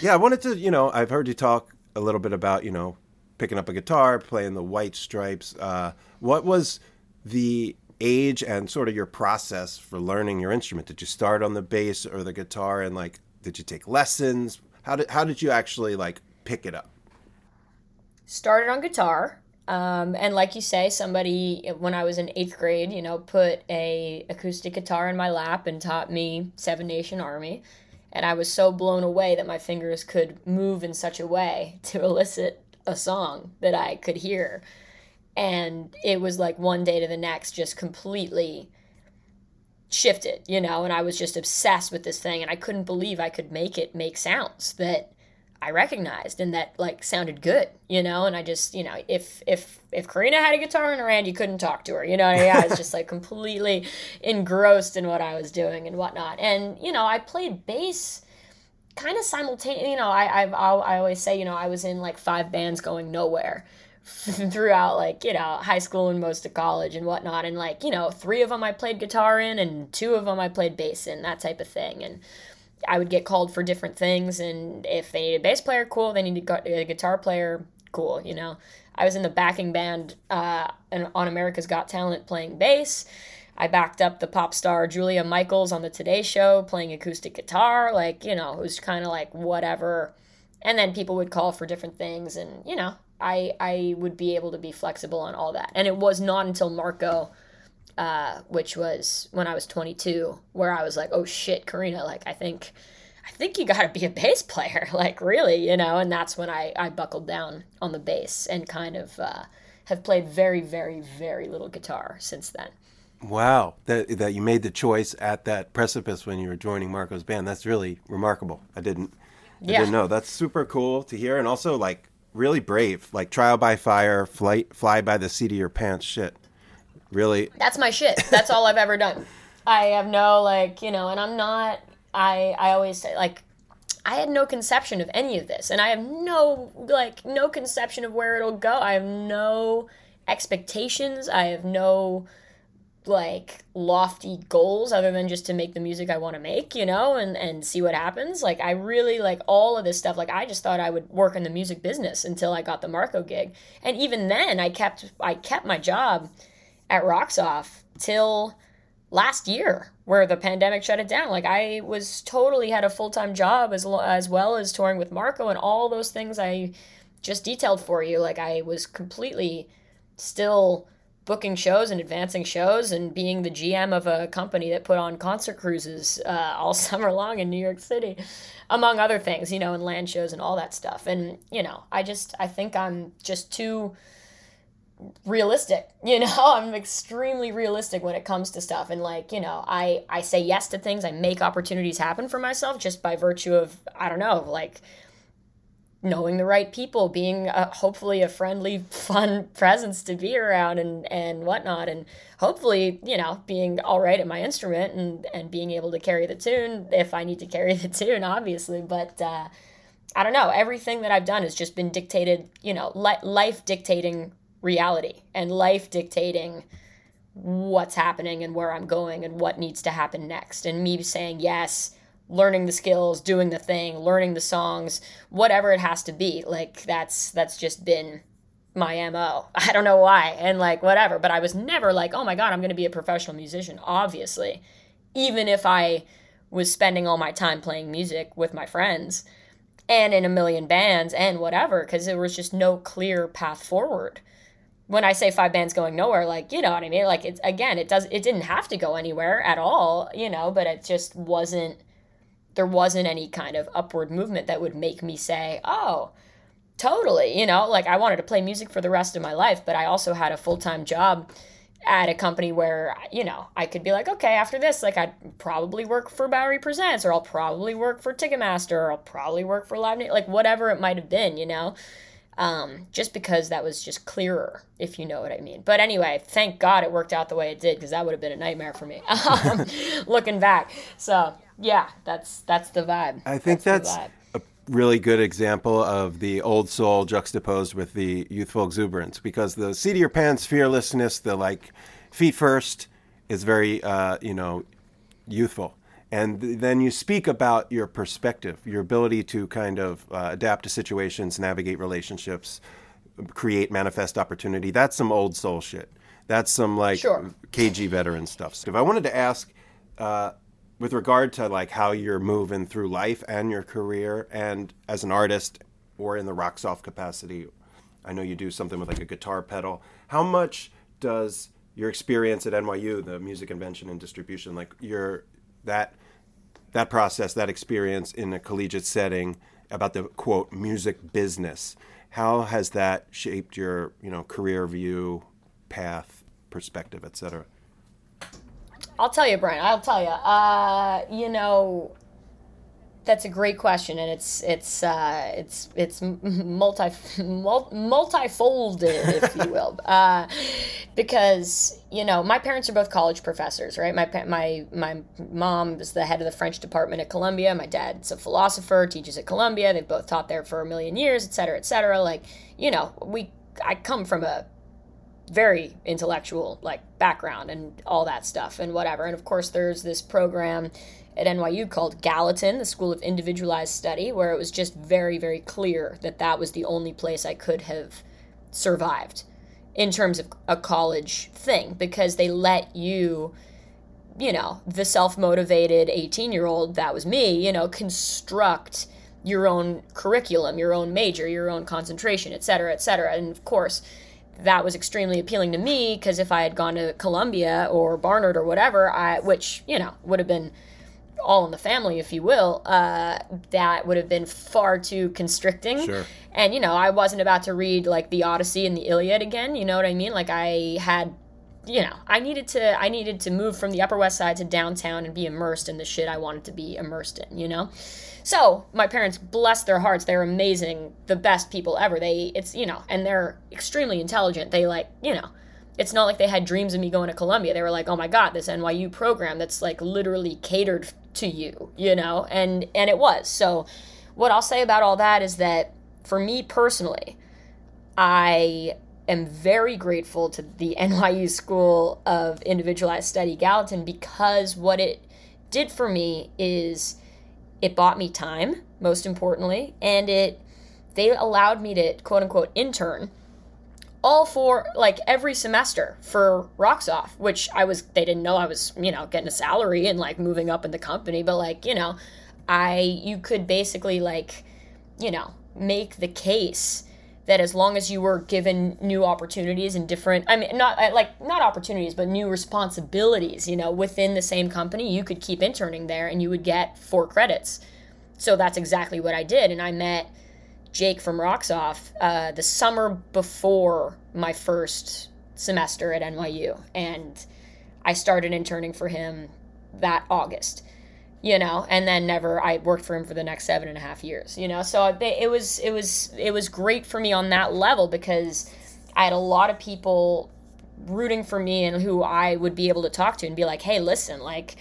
yeah, I wanted to, you know, I've heard you talk a little bit about, you know, picking up a guitar, playing the White Stripes. Uh, what was the age and sort of your process for learning your instrument? Did you start on the bass or the guitar, and like, did you take lessons? How did how did you actually like pick it up? started on guitar um, and like you say somebody when i was in eighth grade you know put a acoustic guitar in my lap and taught me seven nation army. And i was so blown away that my fingers could move in such a way to elicit a song that i could hear. And it was like one day to the next just completely shifted you know and i was just obsessed with this thing and i couldn't believe i could make it make sounds that I recognized and that like sounded good, you know, and I just, you know, if if if Karina had a guitar in her hand, you couldn't talk to her, you know. I, I was just like completely engrossed in what I was doing and whatnot. And you know, I played bass kind of simultaneously. You know, I I've, I always say, you know, I was in like five bands going nowhere throughout like you know high school and most of college and whatnot. And like you know, three of them I played guitar in, and two of them I played bass in, that type of thing. And I would get called for different things, and if they need a bass player, cool. They need a guitar player, cool. You know, I was in the backing band uh, on America's Got Talent playing bass. I backed up the pop star Julia Michaels on the Today Show playing acoustic guitar. Like, you know, was kind of like whatever. And then people would call for different things, and you know, I I would be able to be flexible on all that. And it was not until Marco uh, which was when I was 22, where I was like, oh shit, Karina, like I think, I think you got to be a bass player, like really, you know. And that's when I I buckled down on the bass and kind of uh, have played very, very, very little guitar since then. Wow, that that you made the choice at that precipice when you were joining Marco's band. That's really remarkable. I didn't, I Yeah. didn't know. That's super cool to hear, and also like really brave. Like trial by fire, flight, fly by the seat of your pants. Shit, really. that's my shit. That's all I've ever done. I have no like, you know, and I'm not I I always say like I had no conception of any of this and I have no like no conception of where it'll go. I have no expectations. I have no like lofty goals other than just to make the music I want to make, you know, and and see what happens. Like I really like all of this stuff. Like I just thought I would work in the music business until I got the Marco gig. And even then I kept I kept my job at Rocks Off till last year where the pandemic shut it down. Like I was totally had a full-time job as lo- as well as touring with Marco and all those things I just detailed for you. Like I was completely still booking shows and advancing shows and being the GM of a company that put on concert cruises uh, all summer long in New York City, among other things, you know, and land shows and all that stuff. And, you know, I just, I think I'm just too realistic you know? I'm extremely realistic when it comes to stuff. And like you know i i say yes to things. I make opportunities happen for myself just by virtue of i don't know like knowing the right people being uh hopefully a friendly fun presence to be around and and whatnot. And hopefully you know being all right at my instrument and and being able to carry the tune if i need to carry the tune obviously. But uh I don't know. Everything that I've done has just been dictated, you know, li- life dictating reality and life dictating what's happening and where I'm going and what needs to happen next. And me saying yes, learning the skills, doing the thing, learning the songs, whatever it has to be. Like that's that's just been my MO. I don't know why. And like whatever, but I was never like, "Oh my god, I'm going to be a professional musician." Obviously. Even if I was spending all my time playing music with my friends and in a million bands and whatever because there was just no clear path forward when i say five bands going nowhere like you know what i mean like it's again it does it didn't have to go anywhere at all you know but it just wasn't there wasn't any kind of upward movement that would make me say oh totally you know like i wanted to play music for the rest of my life but i also had a full-time job at a company where you know I could be like, okay, after this, like I'd probably work for Bowery Presents, or I'll probably work for Ticketmaster, or I'll probably work for Live, Na- like whatever it might have been, you know. Um, just because that was just clearer, if you know what I mean. But anyway, thank God it worked out the way it did, because that would have been a nightmare for me. Um, looking back, so yeah, that's that's the vibe. I think the that's, a really good example of the old soul juxtaposed with the youthful exuberance because the seat of your pants fearlessness, the like feet first, is very uh, you know youthful. And th- then you speak about your perspective, your ability to kind of uh, adapt to situations, navigate relationships, create manifest opportunity. That's some old soul shit. That's some like Sure. KG veteran stuff. So if I wanted to ask, uh, with regard to like how you're moving through life and your career, and as an artist or in the Rocks Off capacity, I know you do something with like a guitar pedal. How much does your experience at NYU, the music invention and distribution, like your that that process, that experience in a collegiate setting about the quote music business, how has that shaped your you know career view, path, perspective, etc. I'll tell you, Brian. I'll tell you. Uh, you know, that's a great question, and it's it's uh, it's it's multi mul- multifolded, if you will, uh, because you know my parents are both college professors, right? My my my mom is the head of the French department at Columbia. My dad's a philosopher, teaches at Columbia. They've both taught there for a million years, et cetera, et cetera. Like you know, we I come from a very intellectual like background and all that stuff and whatever. And of course, there's this program at NYU called Gallatin, the School of Individualized Study, where it was just very, very clear that that was the only place I could have survived in terms of a college thing because they let you you know, the self motivated 18 year old, that was me, you know, construct your own curriculum, your own major, your own concentration, et cetera, et cetera. And of course, that was extremely appealing to me because if I had gone to Columbia or Barnard or whatever, I, which, you know, would have been all in the family, if you will, uh, that would have been far too constricting. Sure. And you know, I wasn't about to read like the Odyssey and the Iliad again. You know what I mean? Like I had, you know, I needed to I needed to move from the Upper West Side to downtown and be immersed in the shit I wanted to be immersed in. You know. So my parents, bless their hearts, they're amazing, the best people ever. They, it's you know, and they're extremely intelligent. They like, you know, it's not like they had dreams of me going to Columbia. They were like, oh my god, this NYU program that's like literally catered to you, you know, and and it was. So what I'll say about all that is that for me personally, I am very grateful to the NYU School of Individualized Study Gallatin because what it did for me is it bought me time, most importantly, and it they allowed me to quote unquote intern all for like every semester for Rocks Off, which I was they didn't know I was, you know, getting a salary and like moving up in the company, but like, you know, I you could basically like, you know, make the case that as long as you were given new opportunities and different I mean not like not opportunities but new responsibilities, you know, within the same company, you could keep interning there and you would get four credits. So that's exactly what I did and I met Jake from Rocks Off uh, the summer before my first semester at NYU, and I started interning for him that August. You know, and then never. I worked for him for the next seven and a half years. You know, so they, it was it was it was great for me on that level because I had a lot of people rooting for me and who I would be able to talk to and be like, hey, listen, like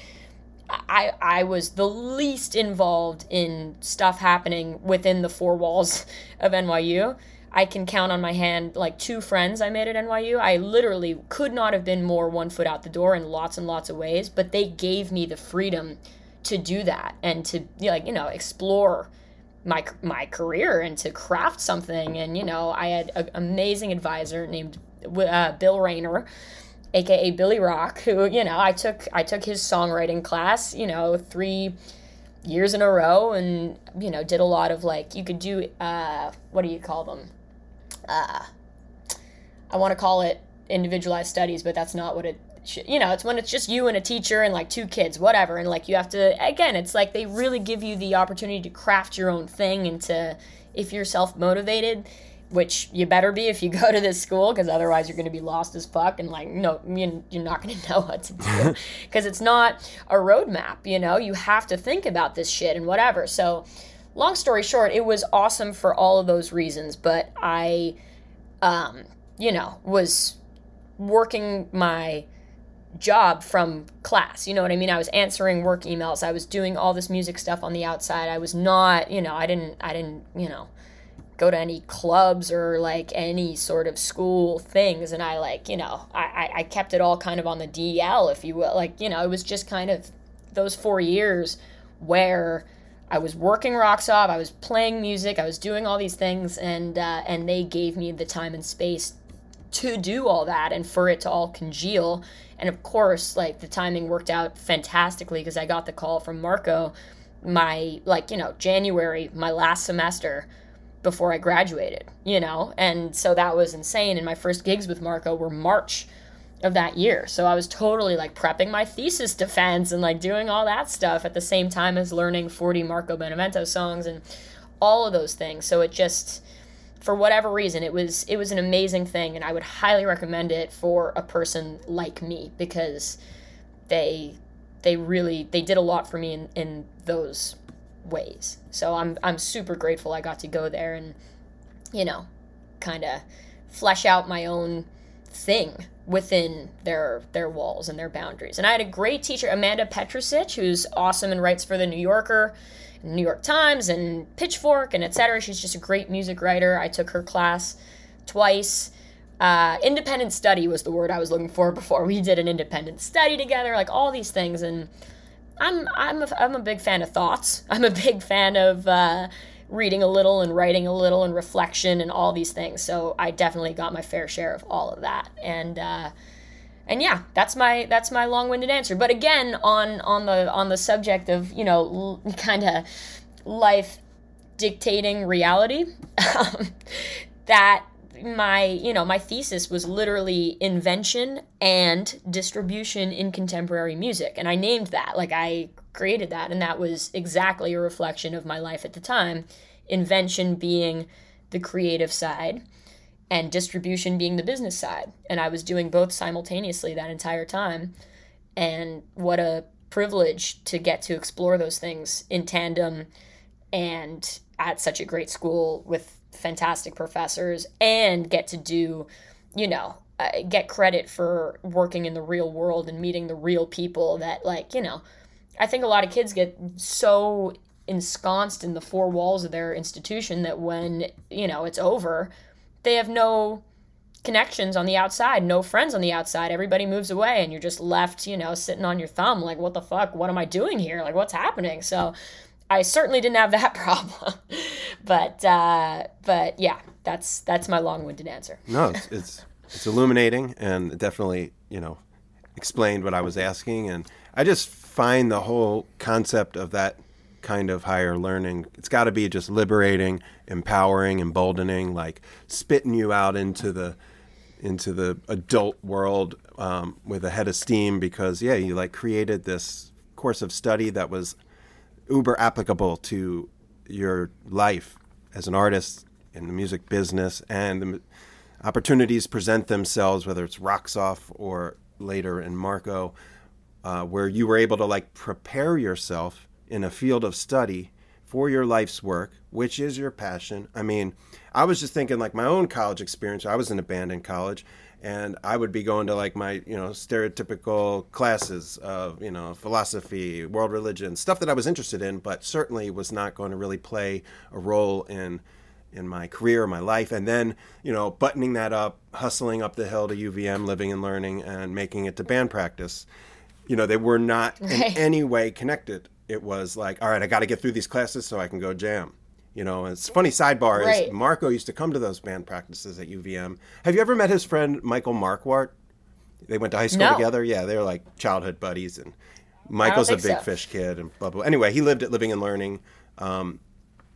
I I was the least involved in stuff happening within the four walls of NYU. I can count on my hand like two friends I made at NYU. I literally could not have been more one foot out the door in lots and lots of ways, but they gave me the freedom to do that and to like, you know, explore my my career and to craft something and you know, I had an amazing advisor named uh, Bill Rayner aka Billy Rock, who you know I took I took his songwriting class, you know, three years in a row, and you know did a lot of like you could do uh, what do you call them? Uh, I want to call it individualized studies, but that's not what it. Should, you know, it's when it's just you and a teacher and like two kids, whatever, and like you have to. Again, it's like they really give you the opportunity to craft your own thing and to, if you're self motivated, which you better be if you go to this school because otherwise you're going to be lost as fuck and like no you're not going to know what to do because it's not a roadmap you know you have to think about this shit and whatever so long story short it was awesome for all of those reasons but i um you know was working my job from class. You know what I mean? I was answering work emails. I was doing all this music stuff on the outside. I was not, you know, I didn't I didn't, you know, go to any clubs or like any sort of school things and i like you know I, I kept it all kind of on the dl if you will. Like you know it was just kind of those four years where i was working rocks off i was playing music i was doing all these things and uh, and they gave me the time and space to do all that and for it to all congeal. And of course like the timing worked out fantastically because i got the call from marco my like you know january my last semester before I graduated, you know? And so that was insane. And my first gigs with Marco were March of that year. So I was totally like prepping my thesis defense and like doing all that stuff at the same time as learning 40 Marco Benevento songs and all of those things. So it just for whatever reason it was it was an amazing thing and I would highly recommend it for a person like me because they they really they did a lot for me in, in those ways. So I'm I'm super grateful I got to go there and you know, kind of flesh out my own thing within their their walls and their boundaries. And I had a great teacher, Amanda Petrusich, who's awesome and writes for the New Yorker, New York Times, and Pitchfork, and etc. She's just a great music writer. I took her class twice. Uh, independent study was the word I was looking for before. We did an independent study together, like all these things, and I'm I'm a, I'm a big fan of thoughts. I'm a big fan of uh, reading a little and writing a little and reflection and all these things. So I definitely got my fair share of all of that. And uh, and yeah, that's my that's my long-winded answer. But again, on on the on the subject of you know l- kind of life dictating reality, um, that my you know my thesis was literally invention and distribution in contemporary music and i named that like i created that. And that was exactly a reflection of my life at the time. Invention being the creative side and distribution being the business side. And I was doing both simultaneously that entire time. And what a privilege to get to explore those things in tandem and at such a great school with fantastic professors and get to do, you know, uh, get credit for working in the real world and meeting the real people that, like, you know, I think a lot of kids get so ensconced in the four walls of their institution that when, you know, it's over, they have no connections on the outside, no friends on the outside. Everybody moves away and you're just left, you know, sitting on your thumb like what the fuck? What am I doing here? Like what's happening? So I certainly didn't have that problem. but uh but yeah, that's that's my long-winded answer. No, it's, it's it's illuminating and definitely you know explained what I was asking, and I just find the whole concept of that kind of higher learning it's got to be just liberating, empowering, emboldening, like spitting you out into the into the adult world um, with a head of steam because yeah, you like created this course of study that was uber applicable to your life as an artist in the music business and the opportunities present themselves, whether it's Rocks Off or later in Marco, uh, where you were able to like prepare yourself in a field of study for your life's work, which is your passion. I mean, I was just thinking like my own college experience. I was in a band in college, and I would be going to like my you know stereotypical classes of you know philosophy, world religion, stuff that I was interested in, but certainly was not going to really play a role in in my career, my life, and then you know buttoning that up, hustling up the hill to UVM, living and learning, and making it to band practice. You know, they were not in any way connected. It was like, all right, I got to get through these classes so I can go jam. You know, and it's funny sidebar is Marco used to come to those band practices at UVM. Have you ever met his friend Michael Marquardt? They went to high school No. together. Yeah, they're like childhood buddies, and Michael's a big so. Phish kid, and blah blah. Anyway, he lived at Living and Learning um,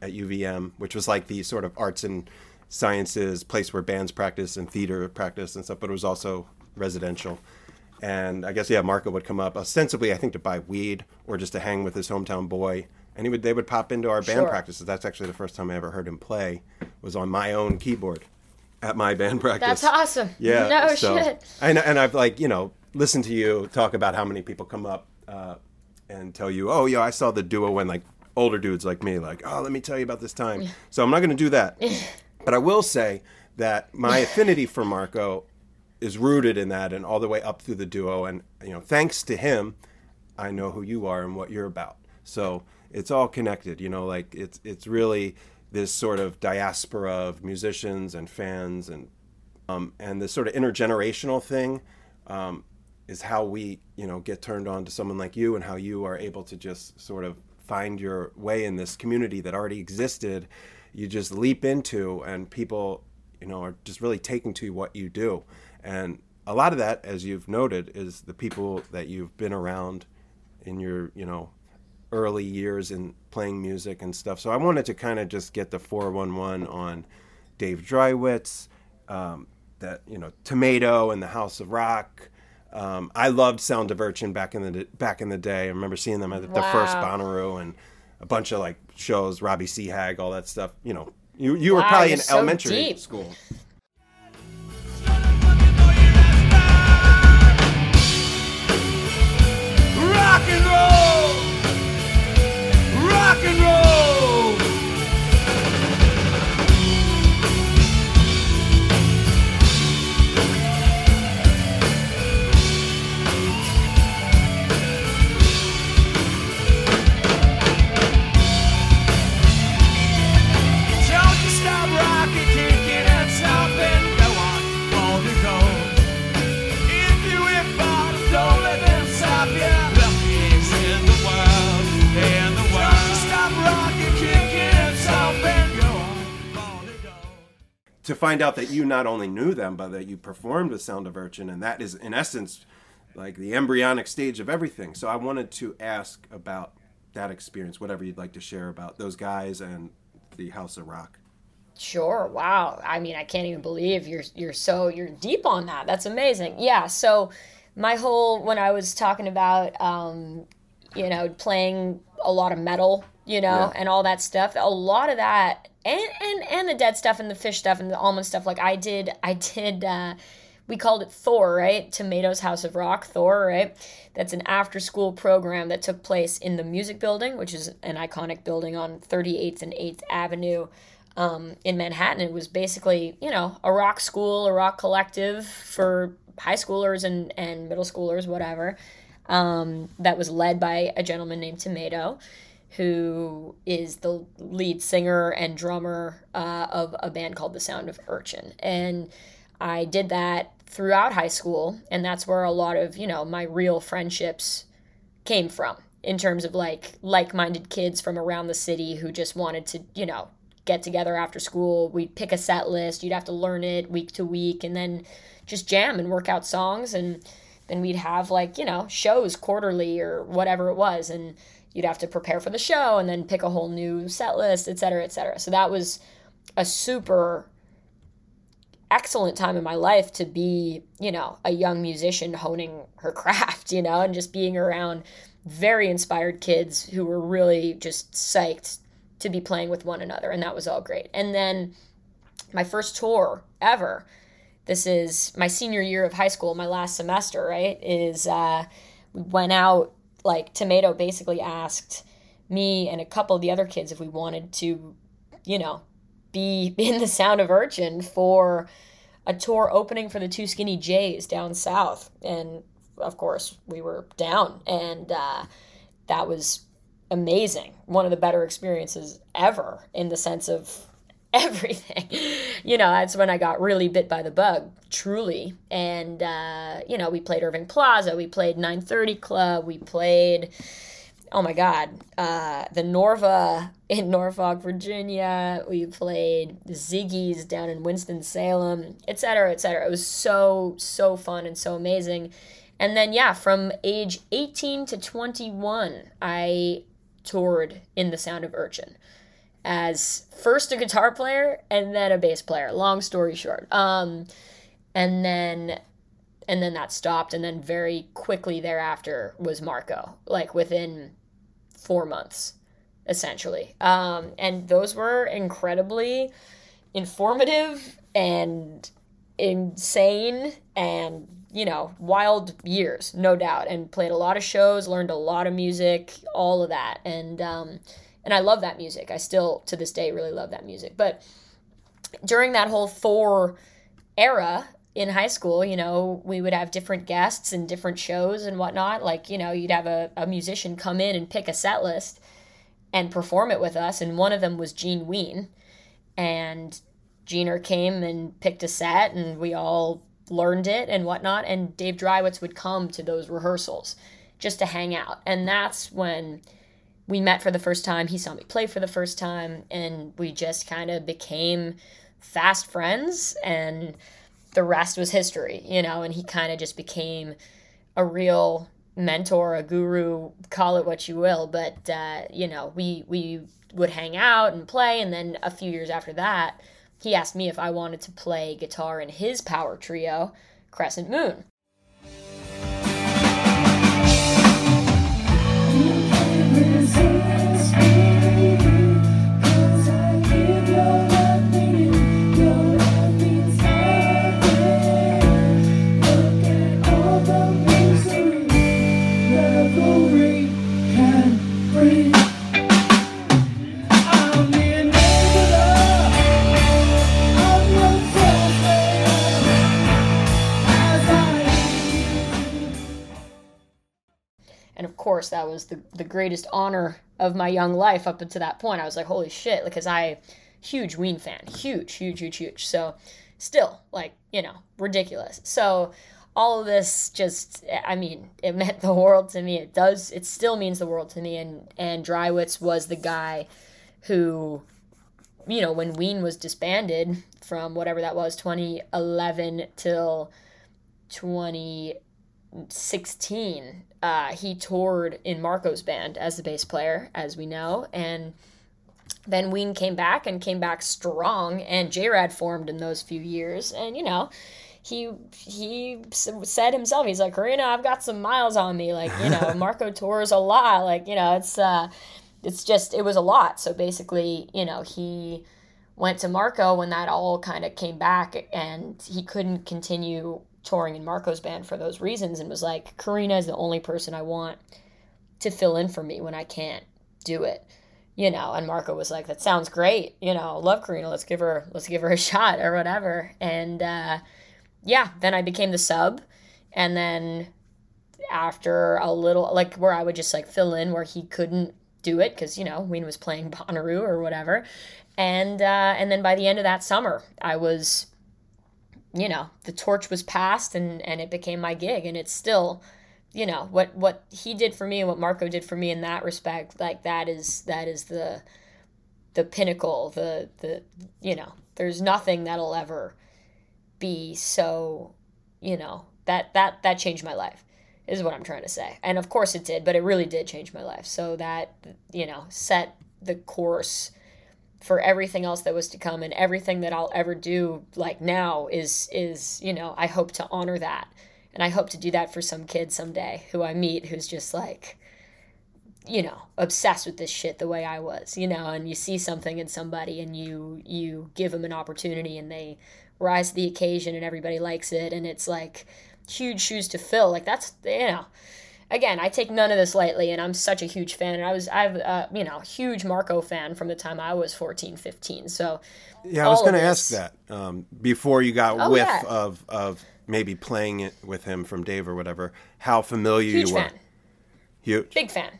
at UVM, which was like the sort of arts and sciences place where bands practice and theater practice and stuff, but it was also residential. And I guess yeah, Marco would come up ostensibly, I think, to buy weed or just to hang with his hometown boy. And he would they would pop into our band Sure. practices. That's actually the first time I ever heard him play. Was on my own keyboard at my band practice. That's awesome. Yeah. No so, shit. And, and I've like, you know, listened to you talk about how many people come up uh, and tell you, oh, yeah, I saw the duo when like older dudes like me, like, oh, let me tell you about this time. So I'm not going to do that. but I will say that my affinity for Marco is rooted in that and all the way up through the duo. And, you know, thanks to him, I know who you are and what you're about. So it's all connected, you know, like it's, it's really this sort of diaspora of musicians and fans and um, and this sort of intergenerational thing um, is how we you know get turned on to someone like you and how you are able to just sort of find your way in this community that already existed. You just leap into and people you know are just really taking to what you do. And a lot of that as you've noted is the people that you've been around in your you know early years in playing music and stuff. So I wanted to kind of just get the 411 on Dave Drywitz, um, that you know Tomato and the House of Rock. Um, I loved Sound of Urchin back in the back in the day. I remember seeing them at the first Wow. Bonnaroo and a bunch of like shows, Robbie Seahag, all that stuff. You know, you you were probably in so elementary deep. school. Rock and roll! Rock and roll! To find out that you not only knew them, but that you performed with Sound of Urchin, and that is in essence like the embryonic stage of everything. So I wanted to ask about that experience, whatever you'd like to share about those guys and the House of Rock. Sure. Wow. I mean, I can't even believe you're you're so you're deep on that. That's amazing. Yeah. So my whole when I was talking about um, you know, playing a lot of metal, you know, Yeah. and all that stuff. A lot of that, and and and the dead stuff and the Phish stuff and the Allman stuff. Like I did, I did. uh we called it Thor, right? Tomato's House of Rock, Thor, right? That's an after school program that took place in the Music Building, which is an iconic building on 38th and 8th Avenue um, in Manhattan. It was basically, you know, a rock school, a rock collective for high schoolers and, and middle schoolers, whatever, um, that was led by a gentleman named Tomato, who is the lead singer and drummer uh, of a band called The Sound of Urchin. And I did that throughout high school, and that's where a lot of, you know, my real friendships came from in terms of like like-minded kids from around the city who just wanted to, you know, get together after school. We'd pick a set list, you'd have to learn it week to week and then just jam and work out songs and then we'd have like, you know, shows quarterly or whatever it was and you'd have to prepare for the show and then pick a whole new set list, et cetera, et cetera. So that was a super excellent time in my life to be, you know, a young musician honing her craft, you know, and just being around very inspired kids who were really just psyched to be playing with one another. And that was all great. And then my first tour ever, this is my senior year of high school, my last semester, right? Is uh, we went out, like, Tomato basically asked me and a couple of the other kids if we wanted to, you know, be in the sound of urchin for a tour opening for the two skinny jays down south. And of course we were down. And uh, that was amazing. One of the better experiences ever in the sense of everything. You know that's when i got really bit by the bug truly. And uh, you know we played irving plaza we played 930 club we played oh my god uh, the norva in norfolk virginia. We played ziggy's down in winston-salem et cetera et cetera. It was so so fun and so amazing. And then yeah from age 18 to 21 i toured in the sound of urchin as first a guitar player and then a bass player. Long story short. Um, and then and then that stopped and then very quickly thereafter was marco like within four months essentially. Um, and those were incredibly informative and insane and you know wild years no doubt and played a lot of shows learned a lot of music all of that. And um, and i love that music i still to this day really love that music but during that whole Thor era in high school, you know, we would have different guests and different shows and whatnot. Like, you know, you'd have a, a musician come in and pick a set list and perform it with us. And one of them was Gene Ween. And Gener came and picked a set and we all learned it and whatnot. And Dave Dreiwitz would come to those rehearsals just to hang out. And that's when we met for the first time. He saw me play for the first time, and we just kind of became fast friends, and the rest was history, you know. And he kind of just became a real mentor, a guru, call it what you will. But uh, you know, we we would hang out and play, and then a few years after that, he asked me if I wanted to play guitar in his power trio, Crescent Moon. Course, that was the, the greatest honor of my young life up until that point. I was like, holy shit, because I, huge Ween fan, huge, huge, huge, huge. So, still, like, you know, ridiculous. So, all of this just, I mean, it meant the world to me. It does, it still means the world to me. And, and Dreiwitz was the guy who, you know, when Ween was disbanded from whatever that was, 2011 till 2016, uh, he toured in Marco's band as the bass player, as we know, and then Ween came back and came back strong, and J-Rad formed in those few years, and you know, he he said himself, he's like, Karina, I've got some miles on me. Like, you know, Marco tours a lot. Like, you know, it's uh, it's just it was a lot. So basically, you know, he went to Marco when that all kind of came back, and he couldn't continue touring in Marco's band for those reasons, and was like, Karina is the only person I want to fill in for me when I can't do it. You know, and Marco was like, "That sounds great. You know, love Karina. Let's give her, let's give her a shot or whatever." And uh, yeah, then I became the sub, and then after a little, like where I would just like fill in where he couldn't do it because you know Ween was playing Bonnaroo or whatever, and uh, and then by the end of that summer, I was, you know, the torch was passed and and it became my gig, and it's still you know what what he did for me and what Marco did for me in that respect like that is that is the the pinnacle the the you know there's nothing that'll ever be so you know that that that changed my life is what I'm trying to say. And of course it did but it really did change my life. So that you know set the course for everything else that was to come and everything that I'll ever do like now is is you know I hope to honor that and I hope to do that for some kid someday who I meet who's just like, you know, obsessed with this shit the way I was, you know, and you see something in somebody and you you give them an opportunity and they rise to the occasion and everybody likes it and it's like huge shoes to fill. Like that's you know, again, I take none of this lightly and I'm such a huge fan and I was I've uh, you know, huge Marco fan from the time I was 14, 15. So Yeah, I was going to ask that um, before you got Oh, whiff yeah. of of maybe playing it with him from Dave or whatever. How familiar huge you were? fan. Huge. Big fan.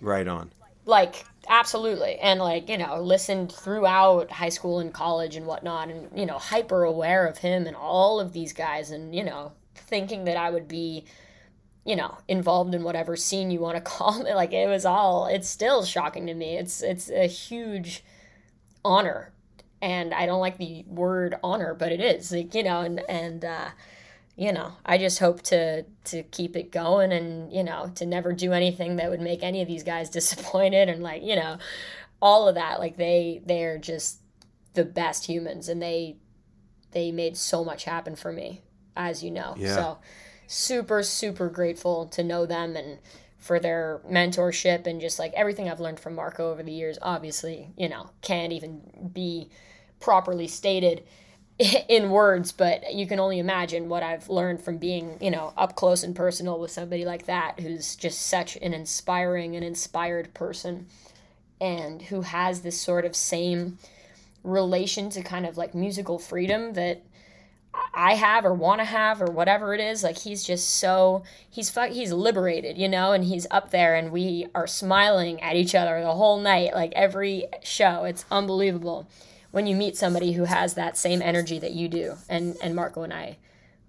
Right on. like absolutely and like you know listened throughout high school and college and whatnot and you know hyper aware of him and all of these guys and you know thinking that i would be you know involved in whatever scene you want to call it like it was all it's still shocking to me it's it's a huge honor and i don't like the word honor but it is like you know and and uh you know i just hope to to keep it going and you know to never do anything that would make any of these guys disappointed and like you know all of that. Like they they're just the best humans and they they made so much happen for me as you know. Yeah. so super super grateful to know them and for their mentorship and just like everything I've learned from Marco over the years. Obviously you know can't even be properly stated in words, but you can only imagine what I've learned from being, you know, up close and personal with somebody like that who's just such an inspiring and inspired person and who has this sort of same relation to kind of like musical freedom that I have or want to have or whatever it is. Like he's just so he's fu- he's liberated, you know, and he's up there and we are smiling at each other the whole night, like every show. It's unbelievable when you meet somebody who has that same energy that you do. And and Marco and I,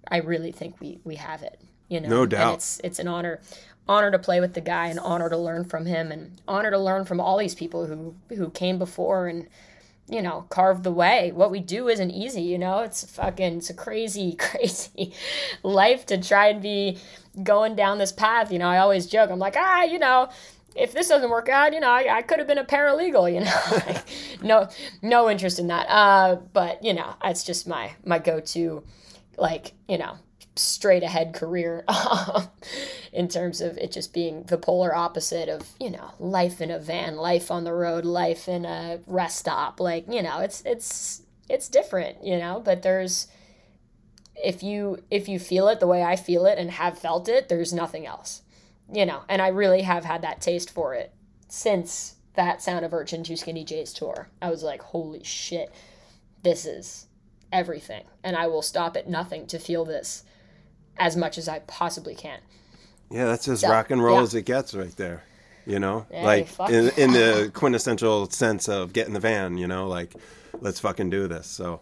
I really think we we have it. You know, No And doubt. it's it's an honor honor to play with the guy and honor to learn from him and honor to learn from all these people who who came before and you know, carved the way. What we do isn't easy, you know? It's fucking, it's a crazy, crazy life to try and be going down this path. You know, I always joke, I'm like, ah, you know, if this doesn't work out, you know, I, I could have been a paralegal, you know? no, no interest in that. Uh, but, you know, it's just my, my go to, like, you know, straight ahead career in terms of it just being the polar opposite of you know life in a van life on the road life in a rest stop like you know it's it's it's different you know but there's if you if you feel it the way i feel it and have felt it there's nothing else you know and i really have had that taste for it since that sound of urchin two skinny j's tour i was like holy shit this is everything and i will stop at nothing to feel this as much as i possibly can Yeah, that's as So, rock and roll yeah. as it gets right there. You know, Hey, like in, in the quintessential sense of get in the van. You know, like let's fucking do this. So,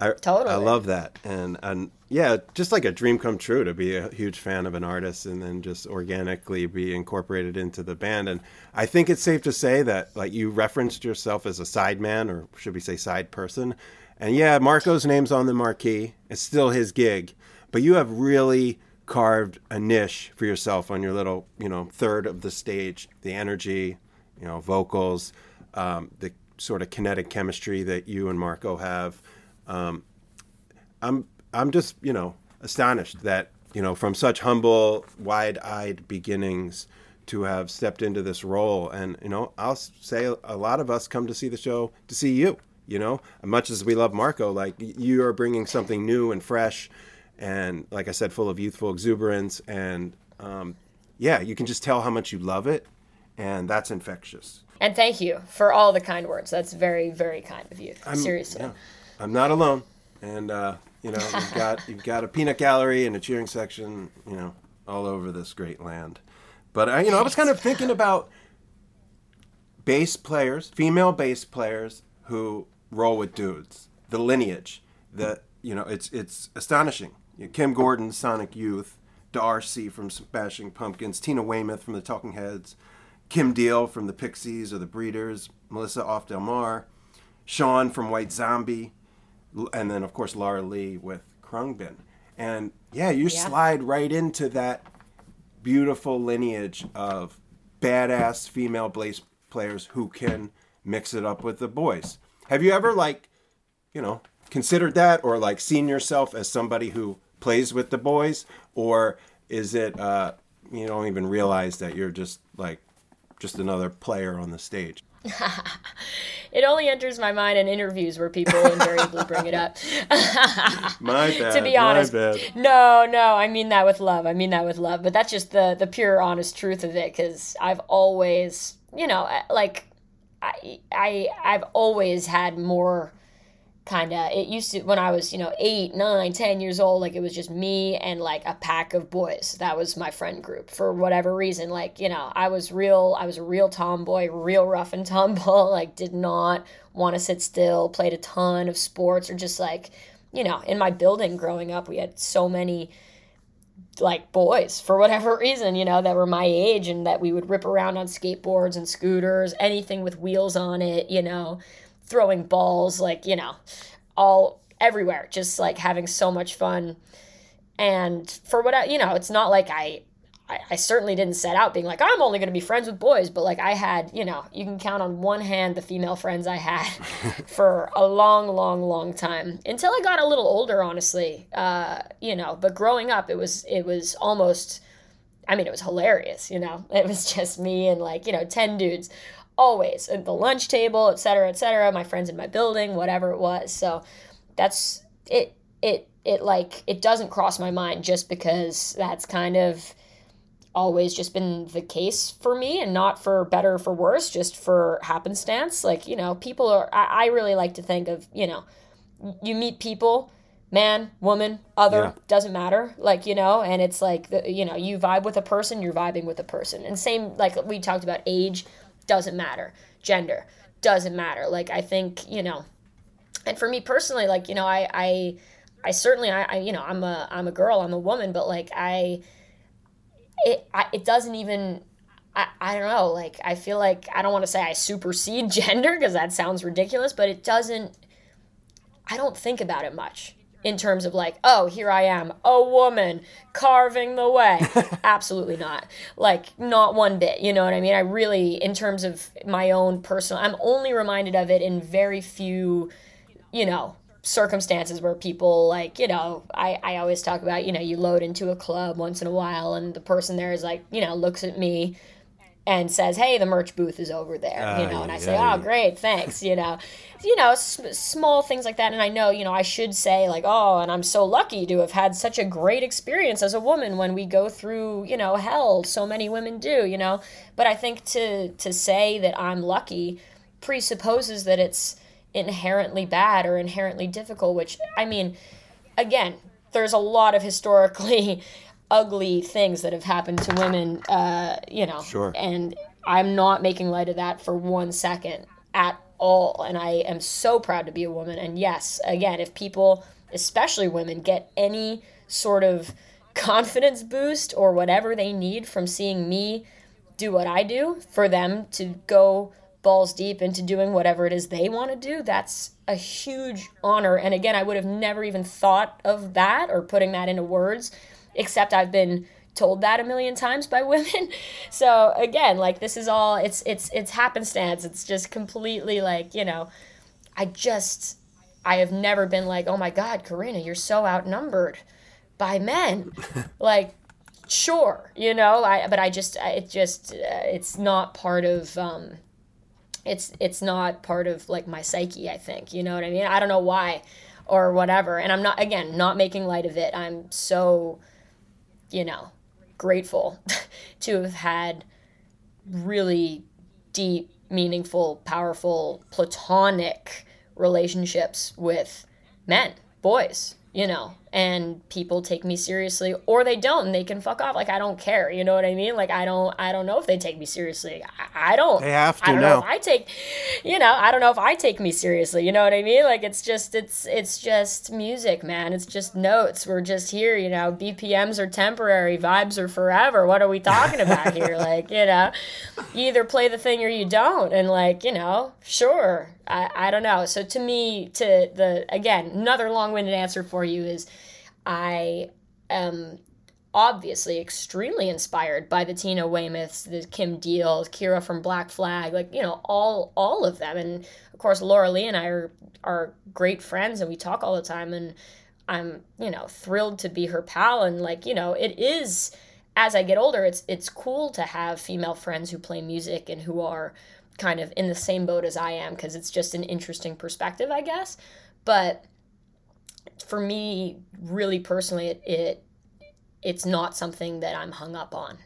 I I love that, and and yeah, just like a dream come true to be a huge fan of an artist and then just organically be incorporated into the band. And I think it's safe to say that like you referenced yourself as a side man, or should we say side person? And yeah, Marco's name's on the marquee. It's still his gig, but you have really carved a niche for yourself on your little, you know, third of the stage. The energy, you know, vocals, um, the sort of kinetic chemistry that you and Marco have. Um, I'm I'm just you know astonished that you know from such humble, wide-eyed beginnings to have stepped into this role, and you know I'll say a lot of us come to see the show to see you. You know, as much as we love Marco, like you are bringing something new and fresh, and like I said, full of youthful exuberance, and um, yeah, you can just tell how much you love it, and that's infectious. And thank you for all the kind words. That's very, very kind of you. Seriously. Yeah, I'm not alone, and uh, you know you've got you've got a peanut gallery and a cheering section, you know, all over this great land. But I, you know, I was kind of thinking about bass players, female bass players who roll with dudes, the lineage. The you know, it's it's astonishing. You know, Kim Gordon, Sonic Youth, Darcy from Smashing Pumpkins, Tina Weymouth from the Talking Heads, Kim Deal from the Pixies or the Breeders, Melissa Auf der Maur, Sean from White Zombie, and then of course Laura Lee with Khruangbin. And yeah, you Yeah. slide right into that beautiful lineage of badass female bass players who can mix it up with the boys. Have you ever like, you know, considered that or like seen yourself as somebody who plays with the boys or is it uh you don't even realize that you're just like just another player on the stage? It only enters my mind in interviews where people invariably bring it up. My bad. to be honest. No, no, I mean that with love. I mean that with love. But that's just the the pure honest truth of it cuz I've always, you know, like I I I've always had more kind of it used to when i was you know eight nine ten years old like it was just me and like a pack of boys. That was my friend group for whatever reason. Like you know i was real i was a real tomboy real rough and tumble like did not want to sit still played a ton of sports or just like you know in my building growing up we had so many like boys for whatever reason, you know, that were my age and that we would rip around on skateboards and scooters, anything with wheels on it, you know, throwing balls, like, you know, all everywhere, just like having so much fun. And for what I, you know, it's not like I, I, I certainly didn't set out being like, I'm only going to be friends with boys, but like I had, you know, you can count on one hand the female friends I had for a long, long, long time until I got a little older, honestly. Uh, you know, but growing up, it was, it was almost, I mean, it was hilarious, you know, it was just me and like, you know, 10 dudes always at the lunch table, et cetera, et cetera, my friends in my building, whatever it was. So that's it, it, it like, it doesn't cross my mind just because that's kind of, always just been the case for me and not for better or for worse just for happenstance like you know people are I, I really like to think of you know you meet people man woman other Yeah. doesn't matter like you know and it's like the, you know you vibe with a person you're vibing with a person and same like we talked about age doesn't matter. Gender doesn't matter. Like i think you know and for me personally like you know i i i certainly i, I you know i'm a i'm a girl i'm a woman but like i it I, it doesn't even I, I don't know. Like i feel like i don't want to say i supersede gender because that sounds ridiculous but it doesn't i don't think about it much in terms of like oh here i am a woman carving the way. Absolutely not. Like not one bit you know what i mean? I really in terms of my own personal i'm only reminded of it in very few you know circumstances where people like you know I, I always talk about you know you load into a club once in a while and the person there is like you know looks at me and says hey the merch booth is over there you ah, know and i say Aye, oh great thanks you know. You know s- small things like that and i know you know i should say like oh and i'm so lucky to have had such a great experience as a woman when we go through you know hell so many women do you know. But i think to to say that i'm lucky presupposes that it's inherently bad or inherently difficult which i mean again there's a lot of historically ugly things that have happened to women uh you know Sure. and i'm not making light of that for one second at all and i am so proud to be a woman and yes again if people especially women get any sort of confidence boost or whatever they need from seeing me do what I do for them to go balls deep into doing whatever it is they want to do, that's a huge honor. And again, I would have never even thought of that or putting that into words, except I've been told that a million times by women. So again, like this is all it's it's it's happenstance. It's just completely like, you know, I just I have never been like, oh my God, Karina, you're so outnumbered by men. like, sure, you know, I, but I just, it just, uh, it's not part of, um, it's, it's not part of like my psyche, I think, you know what I mean? I don't know why or whatever. And I'm not, again, not making light of it. I'm so, you know, grateful to have had really deep, meaningful, powerful, platonic relationships with men, boys, you know, and people take me seriously or they don't and they can fuck off. Like I don't care, you know what I mean? Like I don't I don't know if they take me seriously. I, I don't They have to I don't know now. if I take you know, I don't know if I take me seriously, you know what I mean? Like it's just it's it's just music, man. It's just notes. We're just here, you know, BPMs are temporary, vibes are forever. What are we talking about here? Like, you know, you either play the thing or you don't and like you know sure i, I don't know. So to me to the again another long-winded answer for you is i am obviously extremely inspired by the tina weymouths the kim deals kira from black flag like you know all all of them. And of course laura lee and i are are great friends and we talk all the time and i'm you know thrilled to be her pal. And like you know it is as I get older, it's it's cool to have female friends who play music and who are kind of in the same boat as I am because it's just an interesting perspective, I guess. But for me, really personally, it, it it's not something that I'm hung up on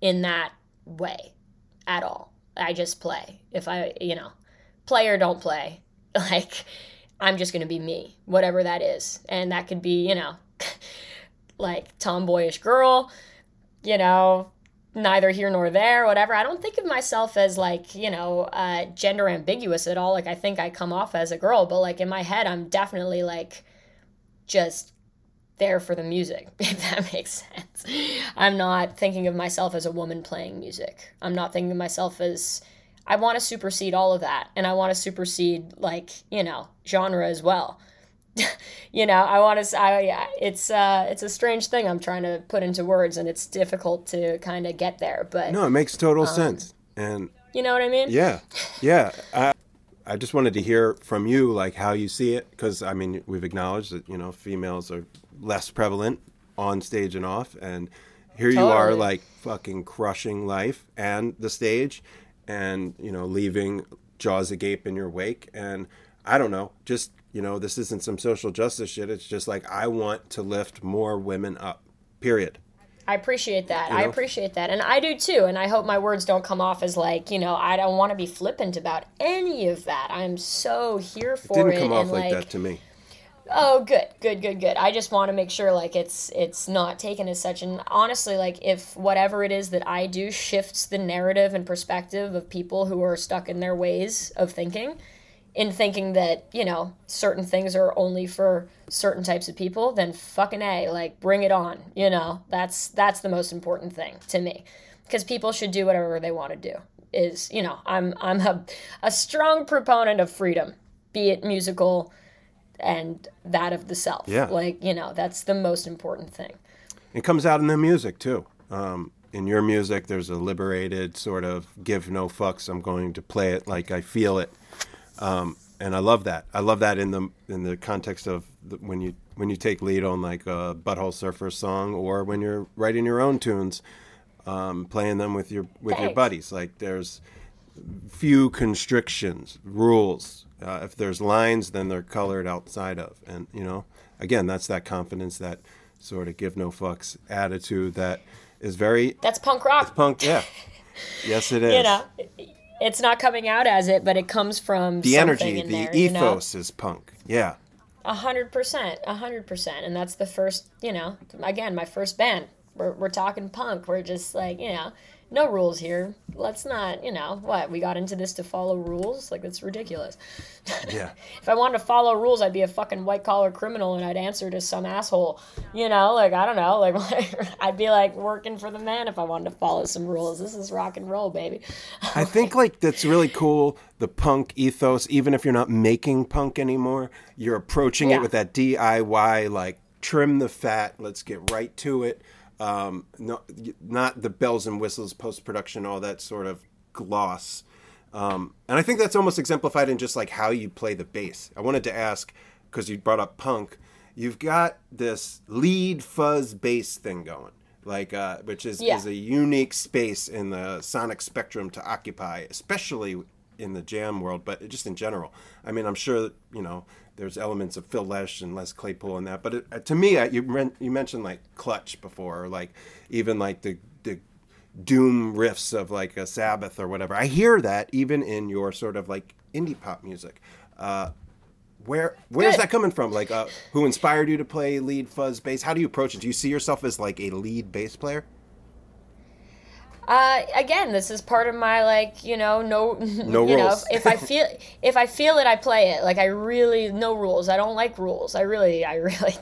in that way at all. I just play. If I, you know, play or don't play, like I'm just gonna be me, whatever that is, and that could be, you know, like tomboyish girl you know, neither here nor there, whatever. I don't think of myself as like, you know, uh, gender ambiguous at all. Like, I think I come off as a girl, but like in my head, I'm definitely like just there for the music, if that makes sense. I'm not thinking of myself as a woman playing music. I'm not thinking of myself as. I want to supersede all of that, and I want to supersede like you know genre as well you know i want to i yeah, it's uh it's a strange thing i'm trying to put into words and it's difficult to kind of get there but No, it makes total sense. And you know what i mean yeah, yeah. I, I just wanted to hear from you, like how you see it, because I mean, we've acknowledged that you know females are less prevalent on stage and off, and here you are, like fucking crushing life and the stage, and you know, leaving jaws agape in your wake, and I don't know, just you know, this isn't some social justice shit. It's just like I want to lift more women up. Period. i appreciate that You i appreciate that and i do too and i hope my words don't come off as like you know i don't want to be flippant about any of that i'm so here for it. Didn't it come off like like that to me. Oh, good, good, good, good. I just want to make sure like it's it's not taken as such. And honestly, like if whatever it is that I do shifts the narrative and perspective of people who are stuck in their ways of thinking, in thinking that you know certain things are only for certain types of people, then fucking a, like bring it on. You know, that's that's the most important thing to me, because people should do whatever they want to do. Is you know, I'm I'm a a strong proponent of freedom, be it musical and that of the self. Yeah. Like, you know, that's the most important thing. It comes out in the music too. Um, in your music, there's a liberated sort of give no fucks. I'm going to play it like I feel it, um, and I love that. I love that in the in the context of the, when you when you take lead on like a Butthole Surfer song, or when you're writing your own tunes, um, playing them with your with your buddies. Like there's few constrictions, rules. Uh, if there's lines, then they're colored outside of, and you know, again, that's that confidence, that sort of give no fucks attitude that is very That's punk rock. punk. Yeah, yes, it is. You know, it's not coming out as it, but it comes from the something energy, in the there, you know? ethos is punk. Yeah, A hundred percent, a hundred percent, and that's the first. You know, again, my first band. We're we're talking punk. We're just like you know, no rules here. Let's not. You know what? We got into this to follow rules. Like that's ridiculous. yeah. If I wanted to follow rules, I'd be a fucking white collar criminal and I'd answer to some asshole. You know, like I don't know, like I'd be like working for the man if I wanted to follow some rules. This is rock and roll, baby. I think like that's really cool. The punk ethos, even if you're not making punk anymore, you're approaching Yeah. it with that DIY, like trim the fat, let's get right to it. Um, no, not the bells and whistles, post production, all that sort of gloss. Um, and I think that's almost exemplified in just like how you play the bass. I wanted to ask, because you brought up punk, you've got this lead fuzz bass thing going, like uh, which is Yeah. is a unique space in the sonic spectrum to occupy, especially in the jam world, but just in general. I mean, I'm sure that, you know there's elements of Phil Lesh and Les Claypool in that, but it, uh, to me, I, you men- you mentioned like Clutch before, or like even like the the doom riffs of like a Sabbath or whatever. I hear that even in your sort of like indie pop music. Uh, where where's Good. that coming from? Like, uh, who inspired you to play lead fuzz bass? How do you approach it? Do you see yourself as like a lead bass player? Uh, again, this is part of my like you know no No you know rules. if I feel if I feel it I play it. Like I really no rules. I don't like rules. I really I really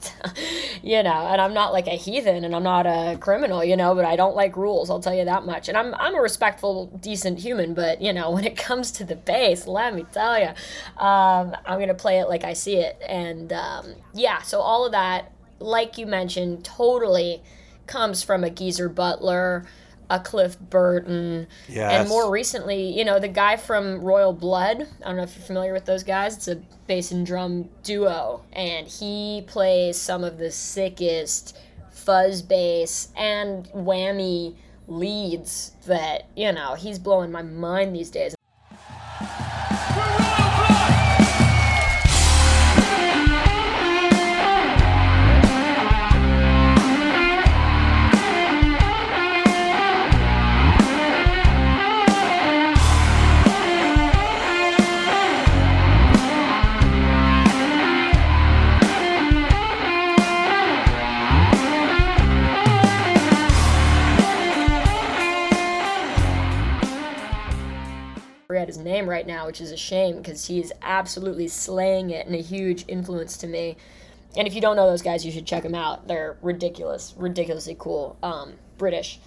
you know. And I'm not like a heathen and I'm not a criminal you know but I don't like rules I'll tell you that much. And I'm I'm a respectful decent human but you know when it comes to the bass let me tell you um, I'm gonna play it like I see it. And um, yeah so all of that like you mentioned totally comes from a Geezer Butler a Cliff Burton, Yes. and more recently, you know, the guy from Royal Blood. I don't know if you're familiar with those guys. It's a bass and drum duo, and he plays some of the sickest fuzz bass and whammy leads that you know he's blowing my mind these days. His name right now, which is a shame because he's absolutely slaying it and a huge influence to me. And if you don't know those guys, you should check them out. They're ridiculous, ridiculously cool. Um, British,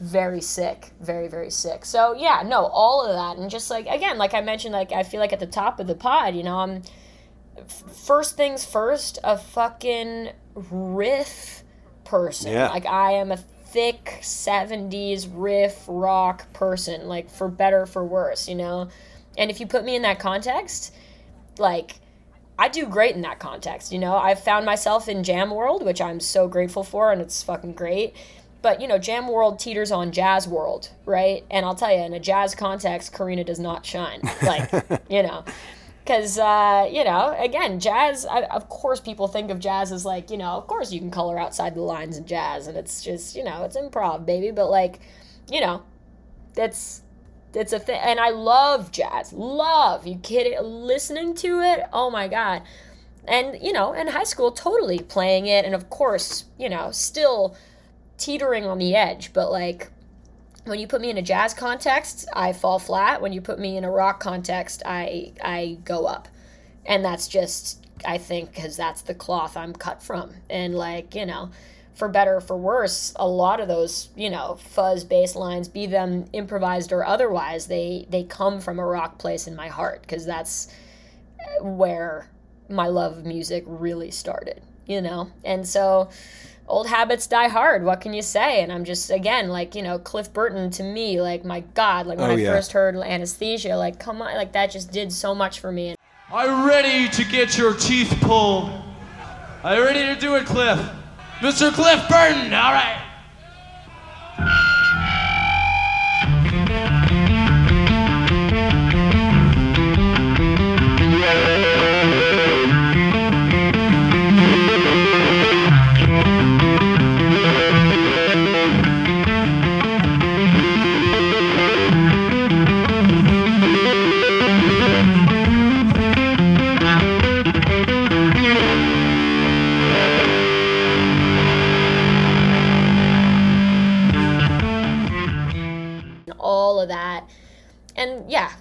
very sick, very very sick. So yeah, no, all of that, and just like again, like I mentioned, like I feel like at the top of the pod, you know, I'm f- first things first, a fucking riff person. Yeah. Like I am a thick 70s riff rock person, like for better for worse, you know? And if you put me in that context, like I do great in that context, you know? I've found myself in Jam World, which I'm so grateful for and it's fucking great. But you know, Jam World teeters on Jazz World, right? And I'll tell you, in a jazz context, Karina does not shine. Like, you know, because uh, you know again jazz I, of course people think of jazz as like you know of course you can color outside the lines in jazz and it's just you know it's improv baby but like you know that's it's a thing and i love jazz love you kidding listening to it oh my god. And you know in high school totally playing it and of course you know still teetering on the edge but like when you put me in a jazz context, I fall flat. When you put me in a rock context, I I go up, and that's just I think because that's the cloth I'm cut from, and like you know, for better or for worse, a lot of those you know fuzz bass lines, be them improvised or otherwise, they they come from a rock place in my heart because that's where my love of music really started, you know, and so old habits die hard. What can you say? And I'm just again like you know Cliff Burton to me like my God like when Oh, I yeah. first heard Anesthesia like come on like that just did so much for me. Are you ready to get your teeth pulled? Are you ready to do it, Cliff? Mr. Cliff Burton, all right.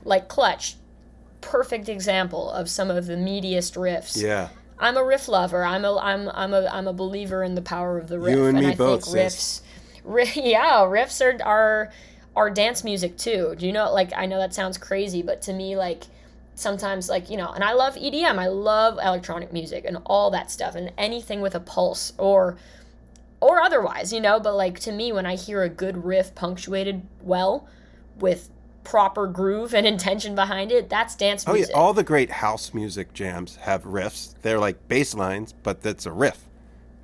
Like Clutch, perfect example of some of the meatiest riffs. Yeah. I'm a riff lover. I'm a I'm I'm a I'm a believer in the power of the riff. You and me I both, think riffs yeah, riffs are are are dance music too. Do you know like I know that sounds crazy, but to me like sometimes like, you know, and I love EDM. I love electronic music and all that stuff and anything with a pulse or or otherwise, you know, but like to me when I hear a good riff punctuated well with proper groove and intention behind it, that's dance music. Oh yeah, all the great house music jams have riffs. They're like bass lines, but that's a riff,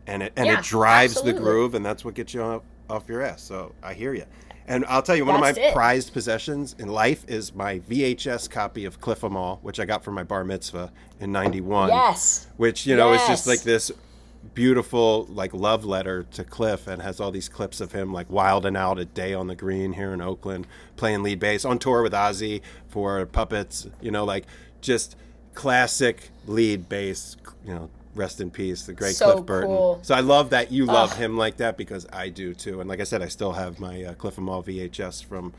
and it and Yeah, it drives absolutely. the groove, and that's what gets you off, off your ass. So I hear you. And I'll tell you, one of my it. prized possessions in life is my VHS copy of Cliff 'Em All, which I got for my bar mitzvah in '91. yes. which you know is just like this beautiful like love letter to Cliff and has all these clips of him like wilding out at day on the green here in Oakland playing lead bass on tour with Ozzy for puppets you know like just classic lead bass you know rest in peace the great So Cliff Burton. cool. so I love that you love him like that because I do too. And like I said I still have my uh, Cliff 'Em All VHS from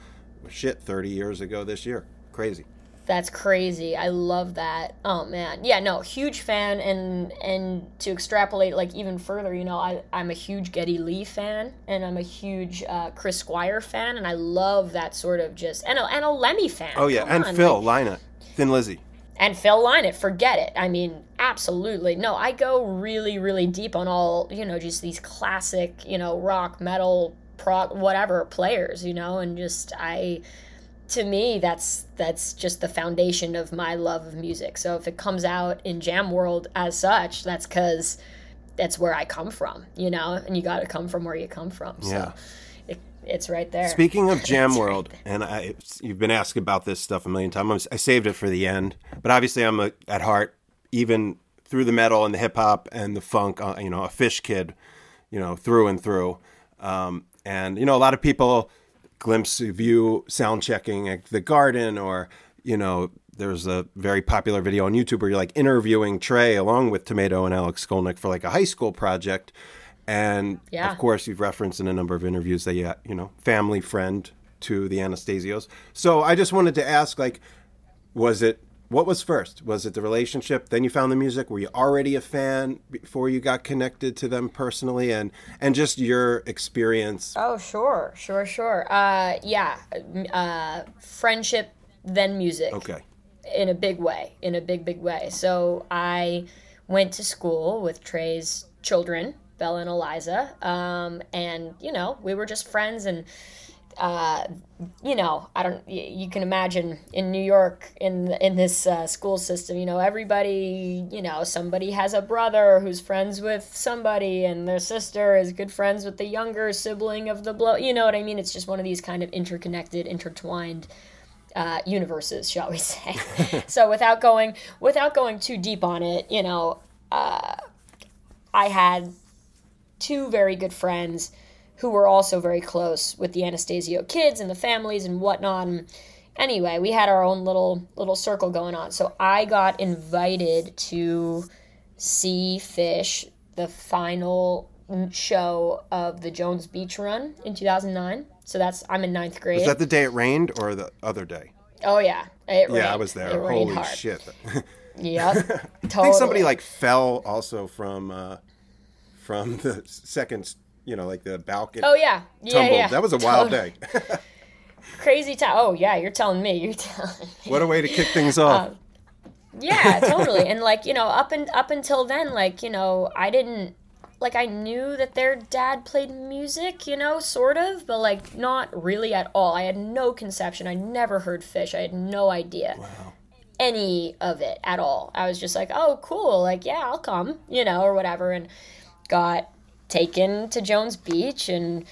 shit 30 years ago this year. Crazy That's crazy. I love that. Oh man. Yeah, no, huge fan and and to extrapolate like even further, you know, I I'm a huge Geddy Lee fan and I'm a huge uh, Chris Squire fan and I love that sort of just and a, and a Lemmy fan. oh yeah Come and on, Phil like- Lina Thin Lizzy and Phil Lynott, forget it. I mean, absolutely. No, I go really, really deep on all, you know, just these classic, you know, rock, metal, prog, whatever players, you know, and just I to me that's that's just the foundation of my love of music. So if it comes out in jam world as such, that's cuz that's where I come from, you know, and you got to come from where you come from. So Yeah. it, it's right there. Speaking of Jam It's right World, and I, you've been asked about this stuff a million times. I saved it for the end, but obviously I'm a, at heart, even through the metal and the hip hop and the funk, uh, you know, a Phish kid, you know, through and through. Um, and you know, a lot of people glimpse of you sound checking at the Garden, or you know, there's a very popular video on YouTube where you're like interviewing Trey along with Tomato and Alex Skolnick for like a high school project. And Yeah. of course, you've referenced in a number of interviews that you, you know, family friend to the Anastasios. So I just wanted to ask, like, was it what was first? Was it the relationship? Then you found the music. Were you already a fan before you got connected to them personally? And and just your experience. Oh, sure, sure, sure. Uh, yeah, uh, friendship, then music. Okay. In a big way, in a big, big way. So I went to school with Trey's children, Bella and Eliza, um, and you know we were just friends and. Uh, you know, I don't. You can imagine in New York, in in this uh, school system, you know, everybody, you know, somebody has a brother who's friends with somebody, and their sister is good friends with the younger sibling of the blow. You know what I mean? It's just one of these kind of interconnected, intertwined uh, universes, shall we say? so without going without going too deep on it, you know, uh, I had two very good friends who were also very close with the Anastasio kids and the families and whatnot. And anyway, we had our own little little circle going on. So I got invited to see Phish, the final show of the Jones Beach Run in 2009. So that's I'm in ninth grade. Was that the day it rained or the other day? oh yeah, it rained. Yeah, I was there. It Holy shit! Yep. totally. I think somebody like fell also from uh, from the second, you know, like the balcony. Oh yeah, yeah, tumbled. yeah. That was a wild Totally. day. Crazy time. Oh yeah, you're telling me. You're telling. Me. what a way to kick things off. Um, yeah, totally. and like you know, up and up until then, like you know, I didn't like I knew that their dad played music, you know, sort of, but like not really at all. I had no conception. I never heard Phish. I had no idea. Any of it at all. I was just like, oh, cool. Like, yeah, I'll come, you know, or whatever. And got taken to Jones Beach and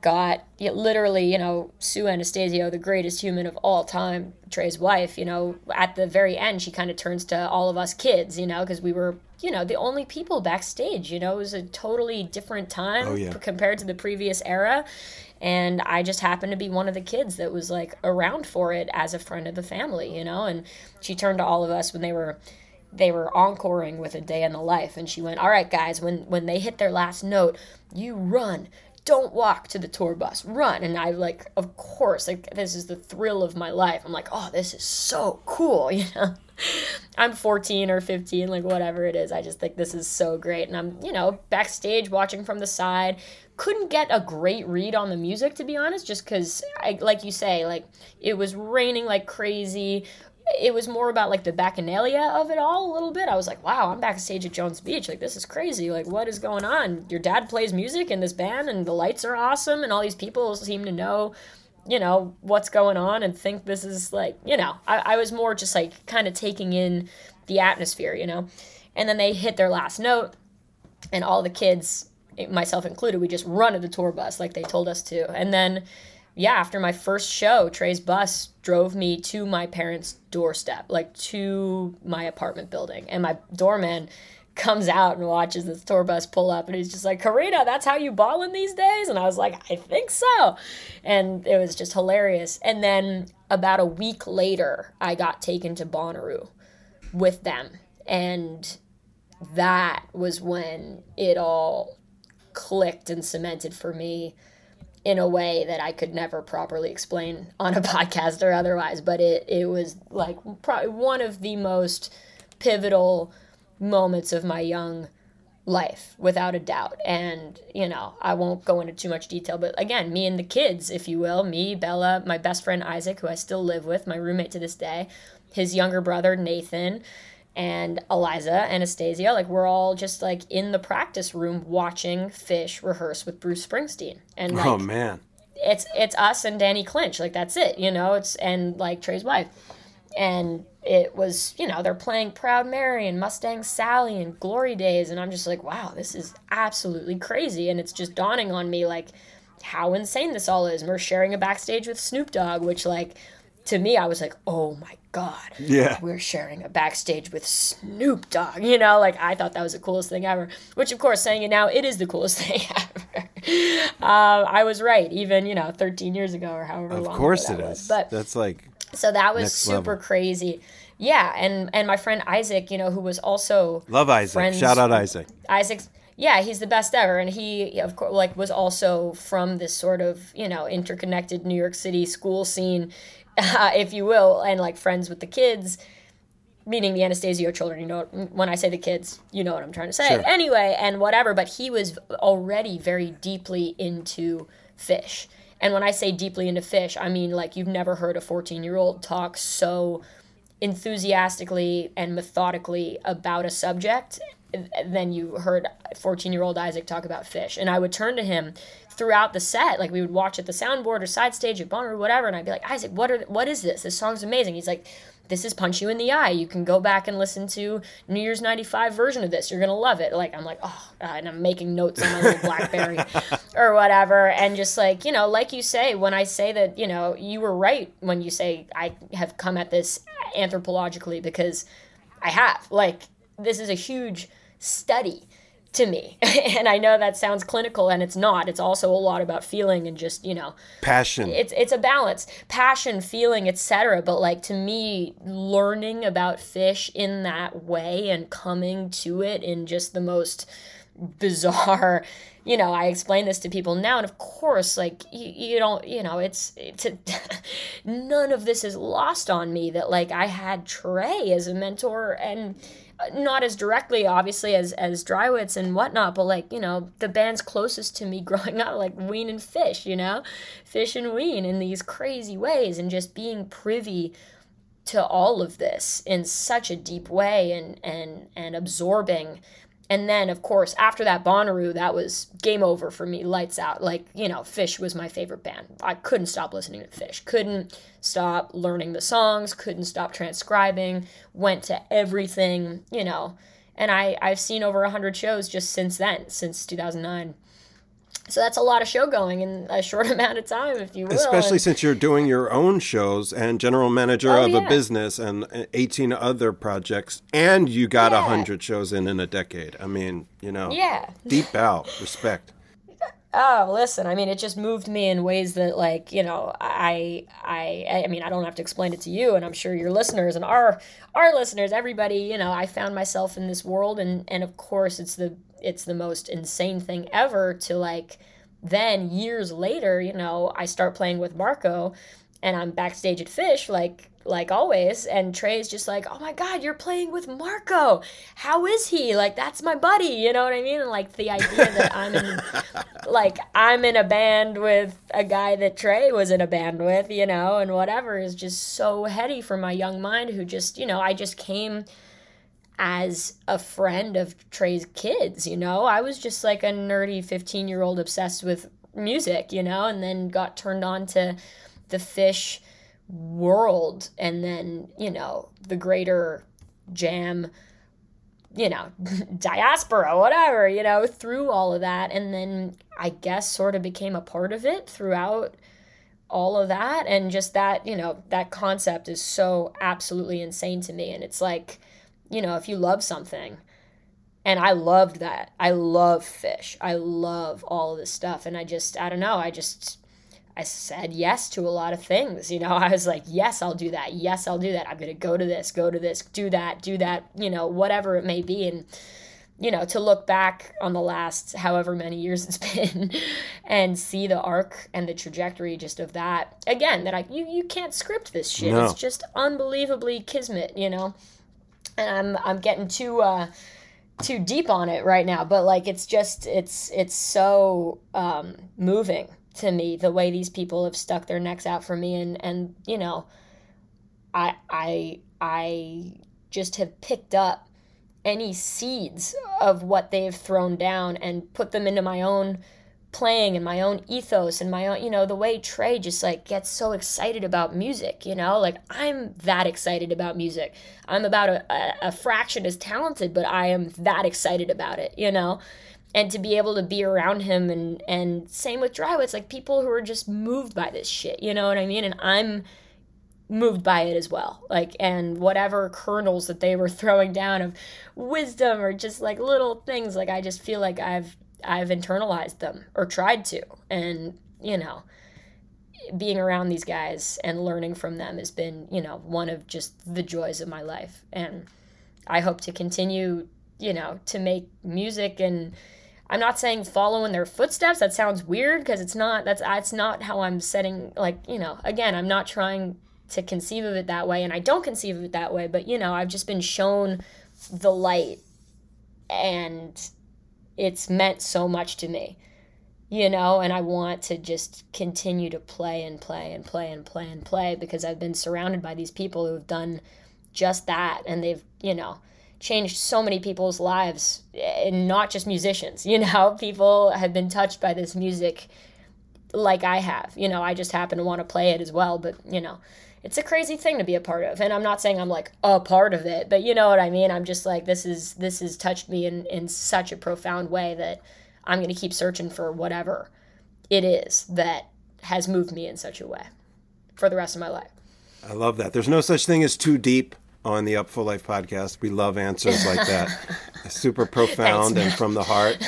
got literally, you know, Sue Anastasio, the greatest human of all time, Trey's wife, you know, at the very end, she kind of turns to all of us kids, you know, because we were, you know, the only people backstage, you know, it was a totally different time Oh, yeah. compared to the previous era. And I just happened to be one of the kids that was like around for it as a friend of the family, you know, and she turned to all of us when they were they were encoring with a day in the life. And she went all right guys when when they hit their last note you run. Don't walk to the tour bus. Run. And i like of course like this is the thrill of my life. I'm like oh this is so cool you know? I'm 14 or 15 like whatever it is. I just think this is so great. And i'm you know backstage watching from the side. Couldn't get a great read on the music to be honest just because like you say like it was raining like crazy it was more about like the bacchanalia of it all a little bit. I was like, wow, I'm backstage at Jones Beach. Like, this is crazy. Like, what is going on? Your dad plays music in this band, and the lights are awesome, and all these people seem to know you know, what's going on and think this is like, you know, I, I was more just like kind of taking in the atmosphere, you know. And then they hit their last note, and all the kids, myself included, we just run to the tour bus like they told us to. And then, yeah, after my first show, Trey's bus drove me to my parents' doorstep, like to my apartment building. And my doorman comes out and watches this tour bus pull up and he's just like, Karina, that's how you ballin' these days? And I was like, I think so. And it was just hilarious. And then about a week later, I got taken to Bonnaroo with them. And that was when it all clicked and cemented for me in a way that I could never properly explain on a podcast or otherwise. But it, it was like probably one of the most pivotal moments of my young life without a doubt and you know i won't go into too much detail but again me and the kids if you will me bella my best friend isaac who i still live with my roommate to this day his younger brother nathan and eliza anastasia like we're all just like in the practice room watching Phish rehearse with bruce springsteen and oh, like oh man, it's it's us and Danny Clinch. Like that's it, you know. It's and like Trey's wife, and it was you know they're playing Proud Mary and Mustang Sally and Glory Days, and I'm just like, wow, this is absolutely crazy, and it's just dawning on me like how insane this all is. And we're sharing a backstage with Snoop Dogg, which like to me I was like, oh my god, Yeah. we're sharing a backstage with Snoop Dogg. You know, like I thought that was the coolest thing ever. Which, of course, saying it now, it is the coolest thing ever. Um, I was right, even you know, 13 years ago or however of long. course ago it that was. is. But That's like so that was super level. crazy. Yeah, and and my friend Isaac, you know, who was also love Isaac. Shout out Isaac. Isaac's yeah, he's the best ever, and he of course like was also from this sort of you know interconnected New York City school scene, uh, if you will, and like friends with the kids, meaning the Anastasio children. You know, when I say the kids, you know what I'm trying to say. Sure. Anyway, and whatever, but he was already very deeply into Phish. And when I say deeply into Phish, I mean like you've never heard a 14 year old talk so enthusiastically and methodically about a subject than you heard 14 year old Isaac talk about Phish. And I would turn to him throughout the set, like we would watch at the soundboard or side stage at Bonnaroo or whatever, and I'd be like, Isaac, what are what is this? This song's amazing. He's like, this is punch you in the eye. You can go back and listen to New Year's '95 version of this. You're gonna love it. Like I'm like, oh, and I'm making notes on my little BlackBerry or whatever, and just like you know, like you say, when I say that, you know, you were right when you say I have come at this anthropologically because I have. Like this is a huge study to me. and I know that sounds clinical and it's not. It's also a lot about feeling and just, you know, Passion. it's it's a balance. Passion, feeling, etc. But like to me, learning about Phish in that way and coming to it in just the most bizarre you know i explain this to people now and of course like you, you don't you know it's it's a, none of this is lost on me that like i had trey as a mentor and not as directly obviously as as Dreiwitz and whatnot but like you know the bands closest to me growing up like ween and Phish you know? Phish and ween in these crazy ways and just being privy to all of this in such a deep way and and and absorbing and then of course after that Bonnaroo that was game over for me lights out. Like you know Phish was my favorite band. I couldn't stop listening to Phish. Couldn't stop learning the songs couldn't stop transcribing went to everything you know. And I I've seen over 100 shows just since then since 2009 so that's a lot of show going in a short amount of time if you will Especially And- since you're doing your own shows and general manager Oh, of yeah. a business and uh, 18 other projects, and you got a Yeah. 100 shows in in a decade. I mean, you know, yeah deep bow, respect. Oh, listen, I mean, it just moved me in ways that, like, you know, I, I, I mean, I don't have to explain it to you, and I'm sure your listeners and our, our listeners, everybody, you know, I found myself in this world, and and of course, it's the, it's the most insane thing ever to like, then years later, you know, I start playing with Marco, and I'm backstage at Phish, like, like always, and Trey's just like, oh my god, you're playing with Marco. How is he? Like, that's my buddy. You know what I mean? And like the idea that I'm in like I'm in a band with a guy that Trey was in a band with, you know, and whatever is just so heady for my young mind who just, you know, I just came as a friend of Trey's kids, you know. I was just like a nerdy 15-year-old obsessed with music, you know, and then got turned on to the Phish world and then you know the greater jam you know diaspora whatever you know through all of that. And then i guess sort of became a part of it throughout all of that. And just that you know that concept is so absolutely insane to me. And it's like you know if you love something and I loved that. I love Phish. I love all of this stuff. And I just, I don't know, I just, I said yes to a lot of things. You know, I was like, yes, I'll do that. Yes, I'll do that. I'm going to go to this, go to this, do that, do that, you know, whatever it may be. And, you know, to look back on the last however many years it's been and see the arc and the trajectory just of that. Again, that I, you, you can't script this shit. No. It's just unbelievably kismet, you know? And I'm, I'm getting too, uh, too deep on it right now but like it's just it's it's so um moving to me the way these people have stuck their necks out for me and and you know i i i just have picked up any seeds of what they've thrown down and put them into my own playing and my own ethos and my own you know the way trey just like gets so excited about music you know? Like i'm that excited about music. I'm about a, a, a fraction as talented but i am that excited about it you know? And to be able to be around him and and same with Dreiwitz like people who are just moved by this shit you know what i mean? And i'm moved by it as well. Like and whatever kernels that they were throwing down of wisdom or just like little things like i just feel like i've i've internalized them or tried to. And you know being around these guys and learning from them has been you know one of just the joys of my life. And i hope to continue you know to make music. And i'm not saying follow in their footsteps. That sounds weird because it's not that's that's not how i'm setting like you know again i'm not trying to conceive of it that way. And i don't conceive of it that way but you know i've just been shown the light and it's meant so much to me you know and i want to just continue to play and play and play and play and play because i've been surrounded by these people who have done just that and they've you know changed so many people's lives eh, and not just musicians you know people have been touched by this music like i have you know i just happen to want to play it as well but you know it's a crazy thing to be a part of and i'm not saying i'm like a part of it but you know what i mean i'm just like this is this has touched me in in such a profound way that i'm going to keep searching for whatever it is that has moved me in such a way for the rest of my life I love that. There's no such thing as too deep on the Upful Life podcast. We love answers like that. Super profound and from the heart.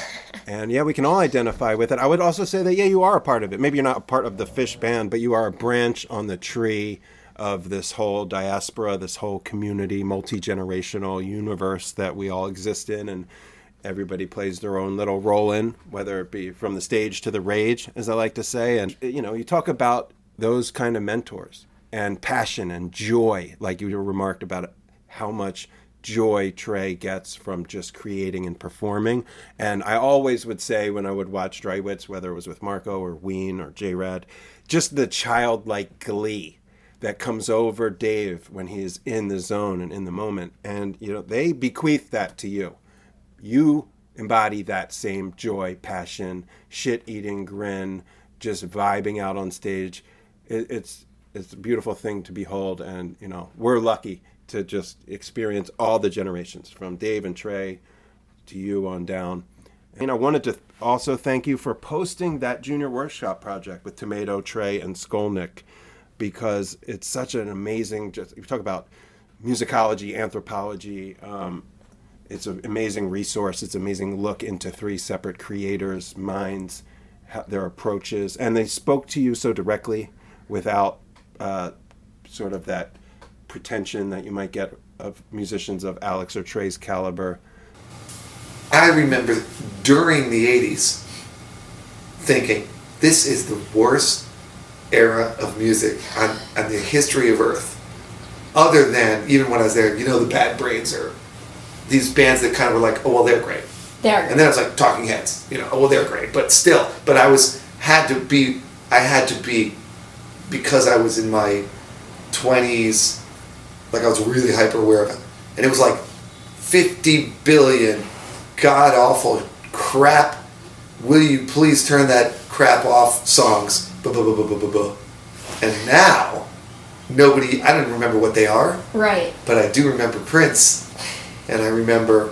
And yeah, we can all identify with it. I would also say that, yeah, you are a part of it. Maybe you're not a part of the Phish band, but you are a branch on the tree of this whole diaspora, this whole community, multi generational universe that we all exist in. And everybody plays their own little role in, whether it be from the stage to the rage, as I like to say. And, you know, you talk about those kind of mentors and passion and joy, like you remarked about how much joy Trey gets from just creating and performing. And I always would say when I would watch Dreiwitz, whether it was with Marco or Ween or JRAD, just the childlike glee that comes over Dave when he is in the zone and in the moment. And, you know, they bequeath that to you. You embody that same joy, passion, shit eating grin, just vibing out on stage. It, it's, it's a beautiful thing to behold. And, you know, we're lucky to just experience all the generations from Dave and Trey to you on down. And I wanted to also thank you for posting that junior workshop project with Tomato, Trey, and Skolnick because it's such an amazing. Just you talk about musicology, anthropology. Um, it's an amazing resource. It's an amazing look into three separate creators' minds, their approaches, and they spoke to you so directly, without uh, sort of that pretension that you might get of musicians of Alex or Trey's caliber. I remember during the 80s thinking, this is the worst era of music on, on the history of Earth. Other than, even when I was there, you know, the Bad Brains are these bands that kind of were like, oh, well, they're great. there And then it's like Talking Heads, you know, oh, well, they're great. But still, but I was, had to be, I had to be, because I was in my 20s, like I was really hyper aware of it. And it was like 50 billion god awful crap. Will you please turn that crap off songs? And now, nobody, I don't remember what they are, Right. but I do remember Prince, and I remember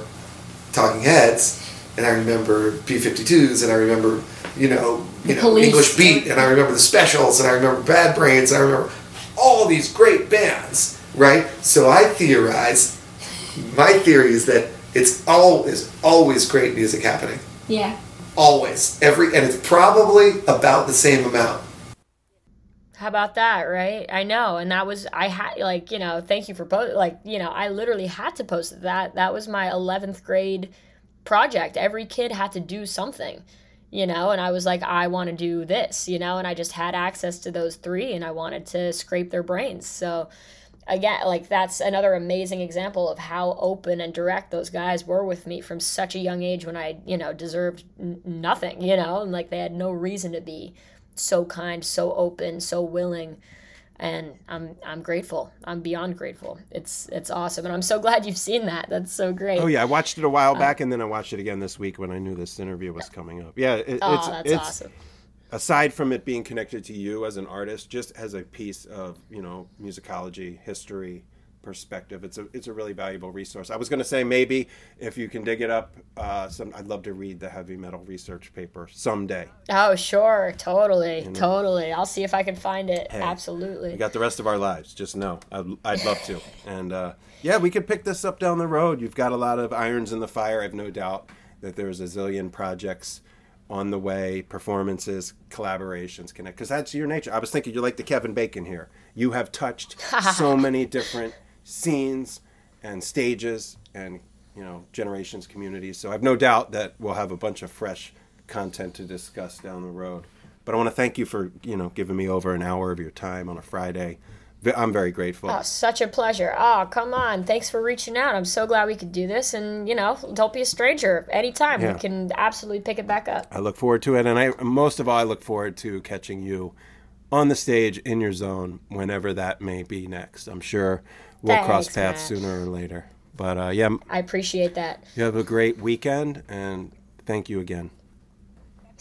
Talking Heads, and I remember B-52s, and I remember, you know, you know, Police. English Beat, and I remember the Specials, and I remember Bad Brains, and I remember all these great bands, right? So I theorize, my theory is that it's all is always great music happening, Yeah. Always, every, and it's probably about the same amount. How about that, right? I know, and that was I had like you know, thank you for post like you know, I literally had to post that. That was my eleventh grade project. Every kid had to do something, you know, and I was like, I want to do this, you know, and I just had access to those three, and I wanted to scrape their brains. So again, like that's another amazing example of how open and direct those guys were with me from such a young age when I you know deserved n- nothing, you know, and like they had no reason to be so kind, so open, so willing, and I'm I'm grateful. I'm beyond grateful. It's it's awesome, and I'm so glad you've seen that. That's so great. Oh yeah, I watched it a Uh, while back, and then I watched it again this week when I knew this interview was coming up. Yeah, it, Oh, it's that's it's awesome. Aside from it being connected to you as an artist, just as a piece of you know musicology, history, perspective, it's a it's a really valuable resource. I was going to say maybe if you can dig it up, uh, some I'd love to read the heavy metal research paper someday. Oh sure, totally, totally. I'll see if I can find it. Absolutely. We got the rest of our lives. Just know, I'd, I'd love to. And uh, yeah, we could pick this up down the road. You've got a lot of irons in the fire. I've no doubt that there's a zillion projects on the way, performances, collaborations, connect. Because that's your nature. I was thinking you're like the Kevin Bacon here. You have touched so many different scenes and stages and you know generations, communities. So I've no doubt that we'll have a bunch of fresh content to discuss down the road. But I want to thank you for you know giving me over an hour of your time on a Friday. I'm very grateful. Oh, such a pleasure. Oh, come on. Thanks for reaching out. I'm so glad we could do this. And, you know, don't be a stranger. Anytime. Yeah. We can absolutely pick it back up. I look forward to it, and I most of all, I look forward to catching you on the stage in your zone whenever that may be next. I'm sure we'll cross paths man. sooner or later. But uh, yeah, I appreciate that. you have a great weekend, and thank you again.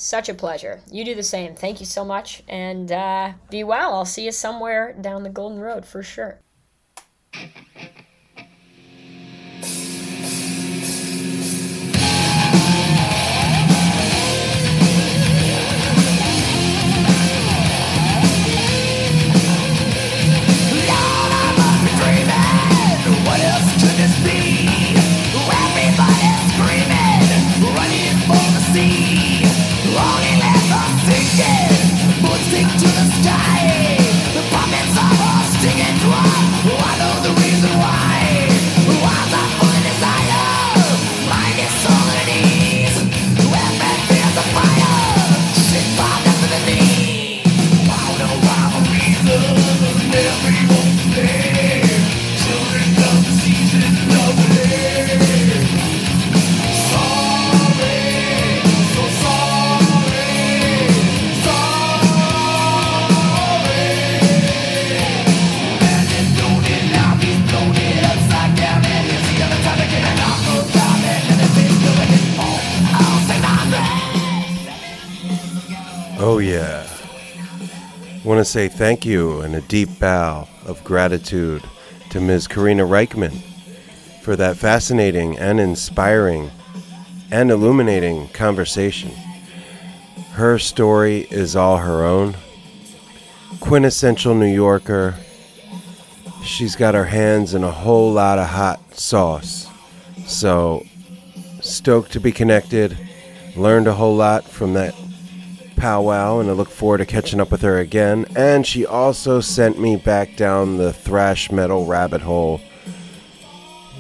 Such a pleasure. You do the same. Thank you so much. And uh, be well. I'll see you somewhere down the Golden Road for sure. What else could this be? Yeah. want to say thank you and a deep bow of gratitude to Ms. Karina Rykman for that fascinating and inspiring and illuminating conversation. Her story is all her own. Quintessential New Yorker. She's got her hands in a whole lot of hot sauce. So, stoked to be connected. Learned a whole lot from that powwow, and I look forward to catching up with her again. And she also sent me back down the thrash metal rabbit hole.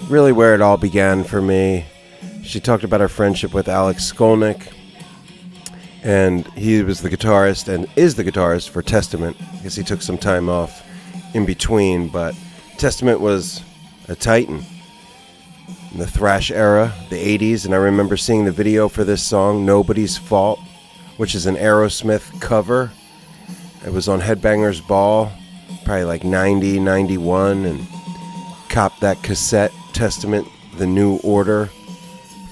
Really, where it all began for me. She talked about her friendship with Alex Skolnick, and he was the guitarist and is the guitarist for Testament. Guess he took some time off in between, but Testament was a titan in the thrash era, the 80s, and I remember seeing the video for this song, Nobody's Fault, which is an Aerosmith cover. It was on Headbangers Ball, probably like 90, 91, and copped that cassette, Testament, The New Order,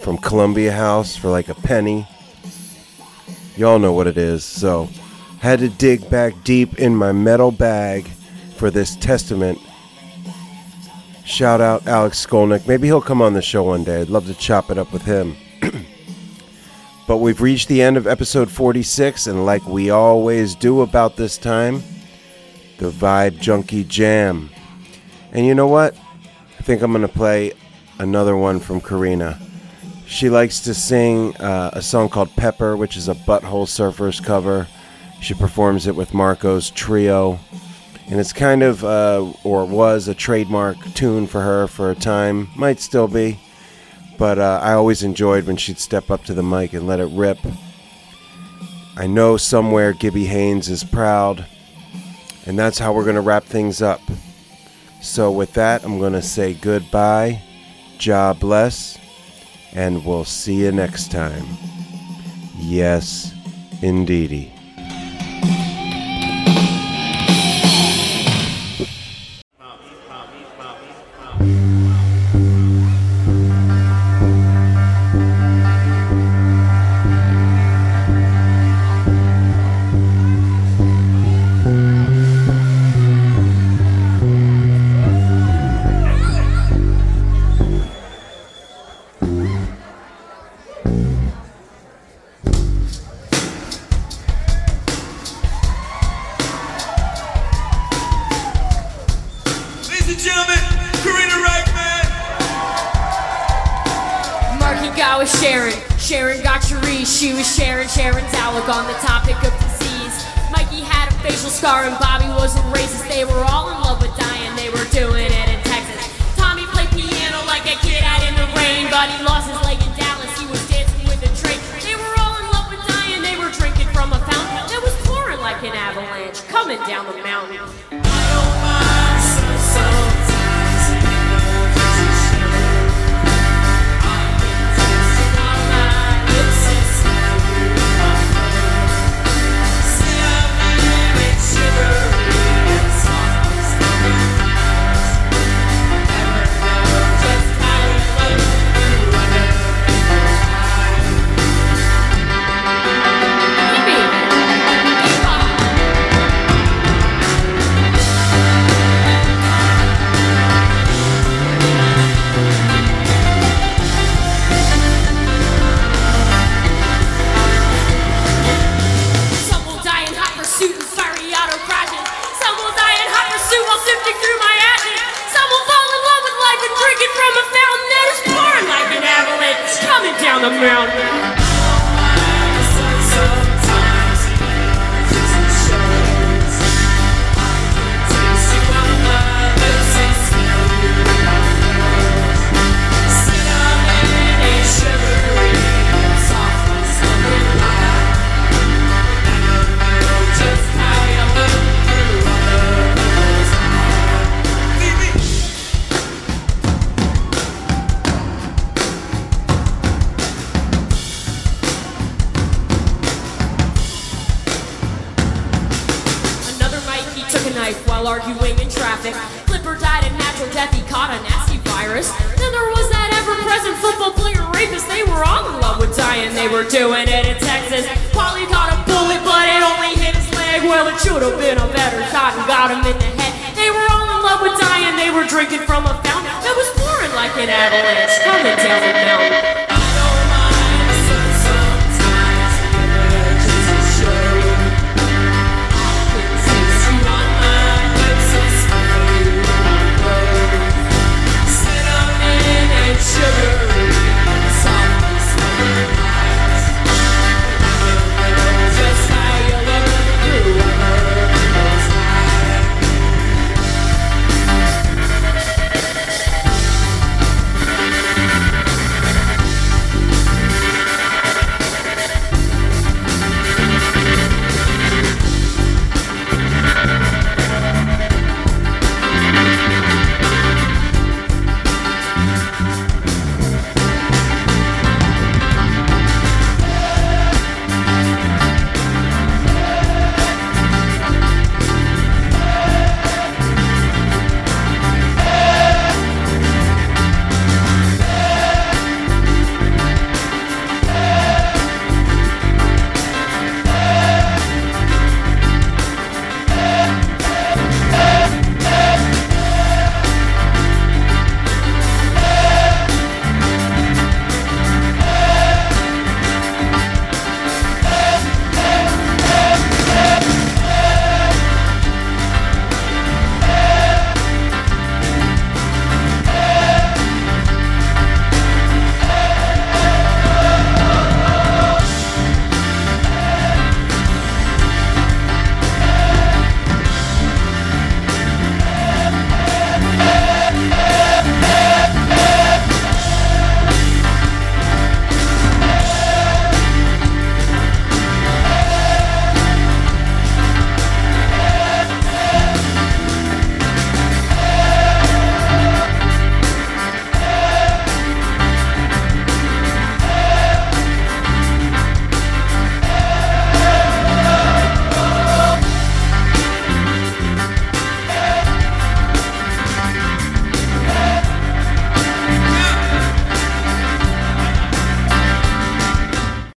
from Columbia House for like a penny. Y'all know what it is, so had to dig back deep in my metal bag for this Testament. Shout out Alex Skolnick. Maybe he'll come on the show one day. I'd love to chop it up with him. But we've reached the end of episode 46, and like we always do about this time, the Vibe Junkie Jam. And you know what? I think I'm going to play another one from Karina. She likes to sing uh, a song called Pepper, which is a Butthole Surfers cover. She performs it with Marco's trio. And it's kind of, uh, or was, a trademark tune for her for a time. Might still be but uh, I always enjoyed when she'd step up to the mic and let it rip. I know somewhere Gibby Haynes is proud, and that's how we're going to wrap things up. So, with that, I'm going to say goodbye, job bless, and we'll see you next time. Yes, indeedy.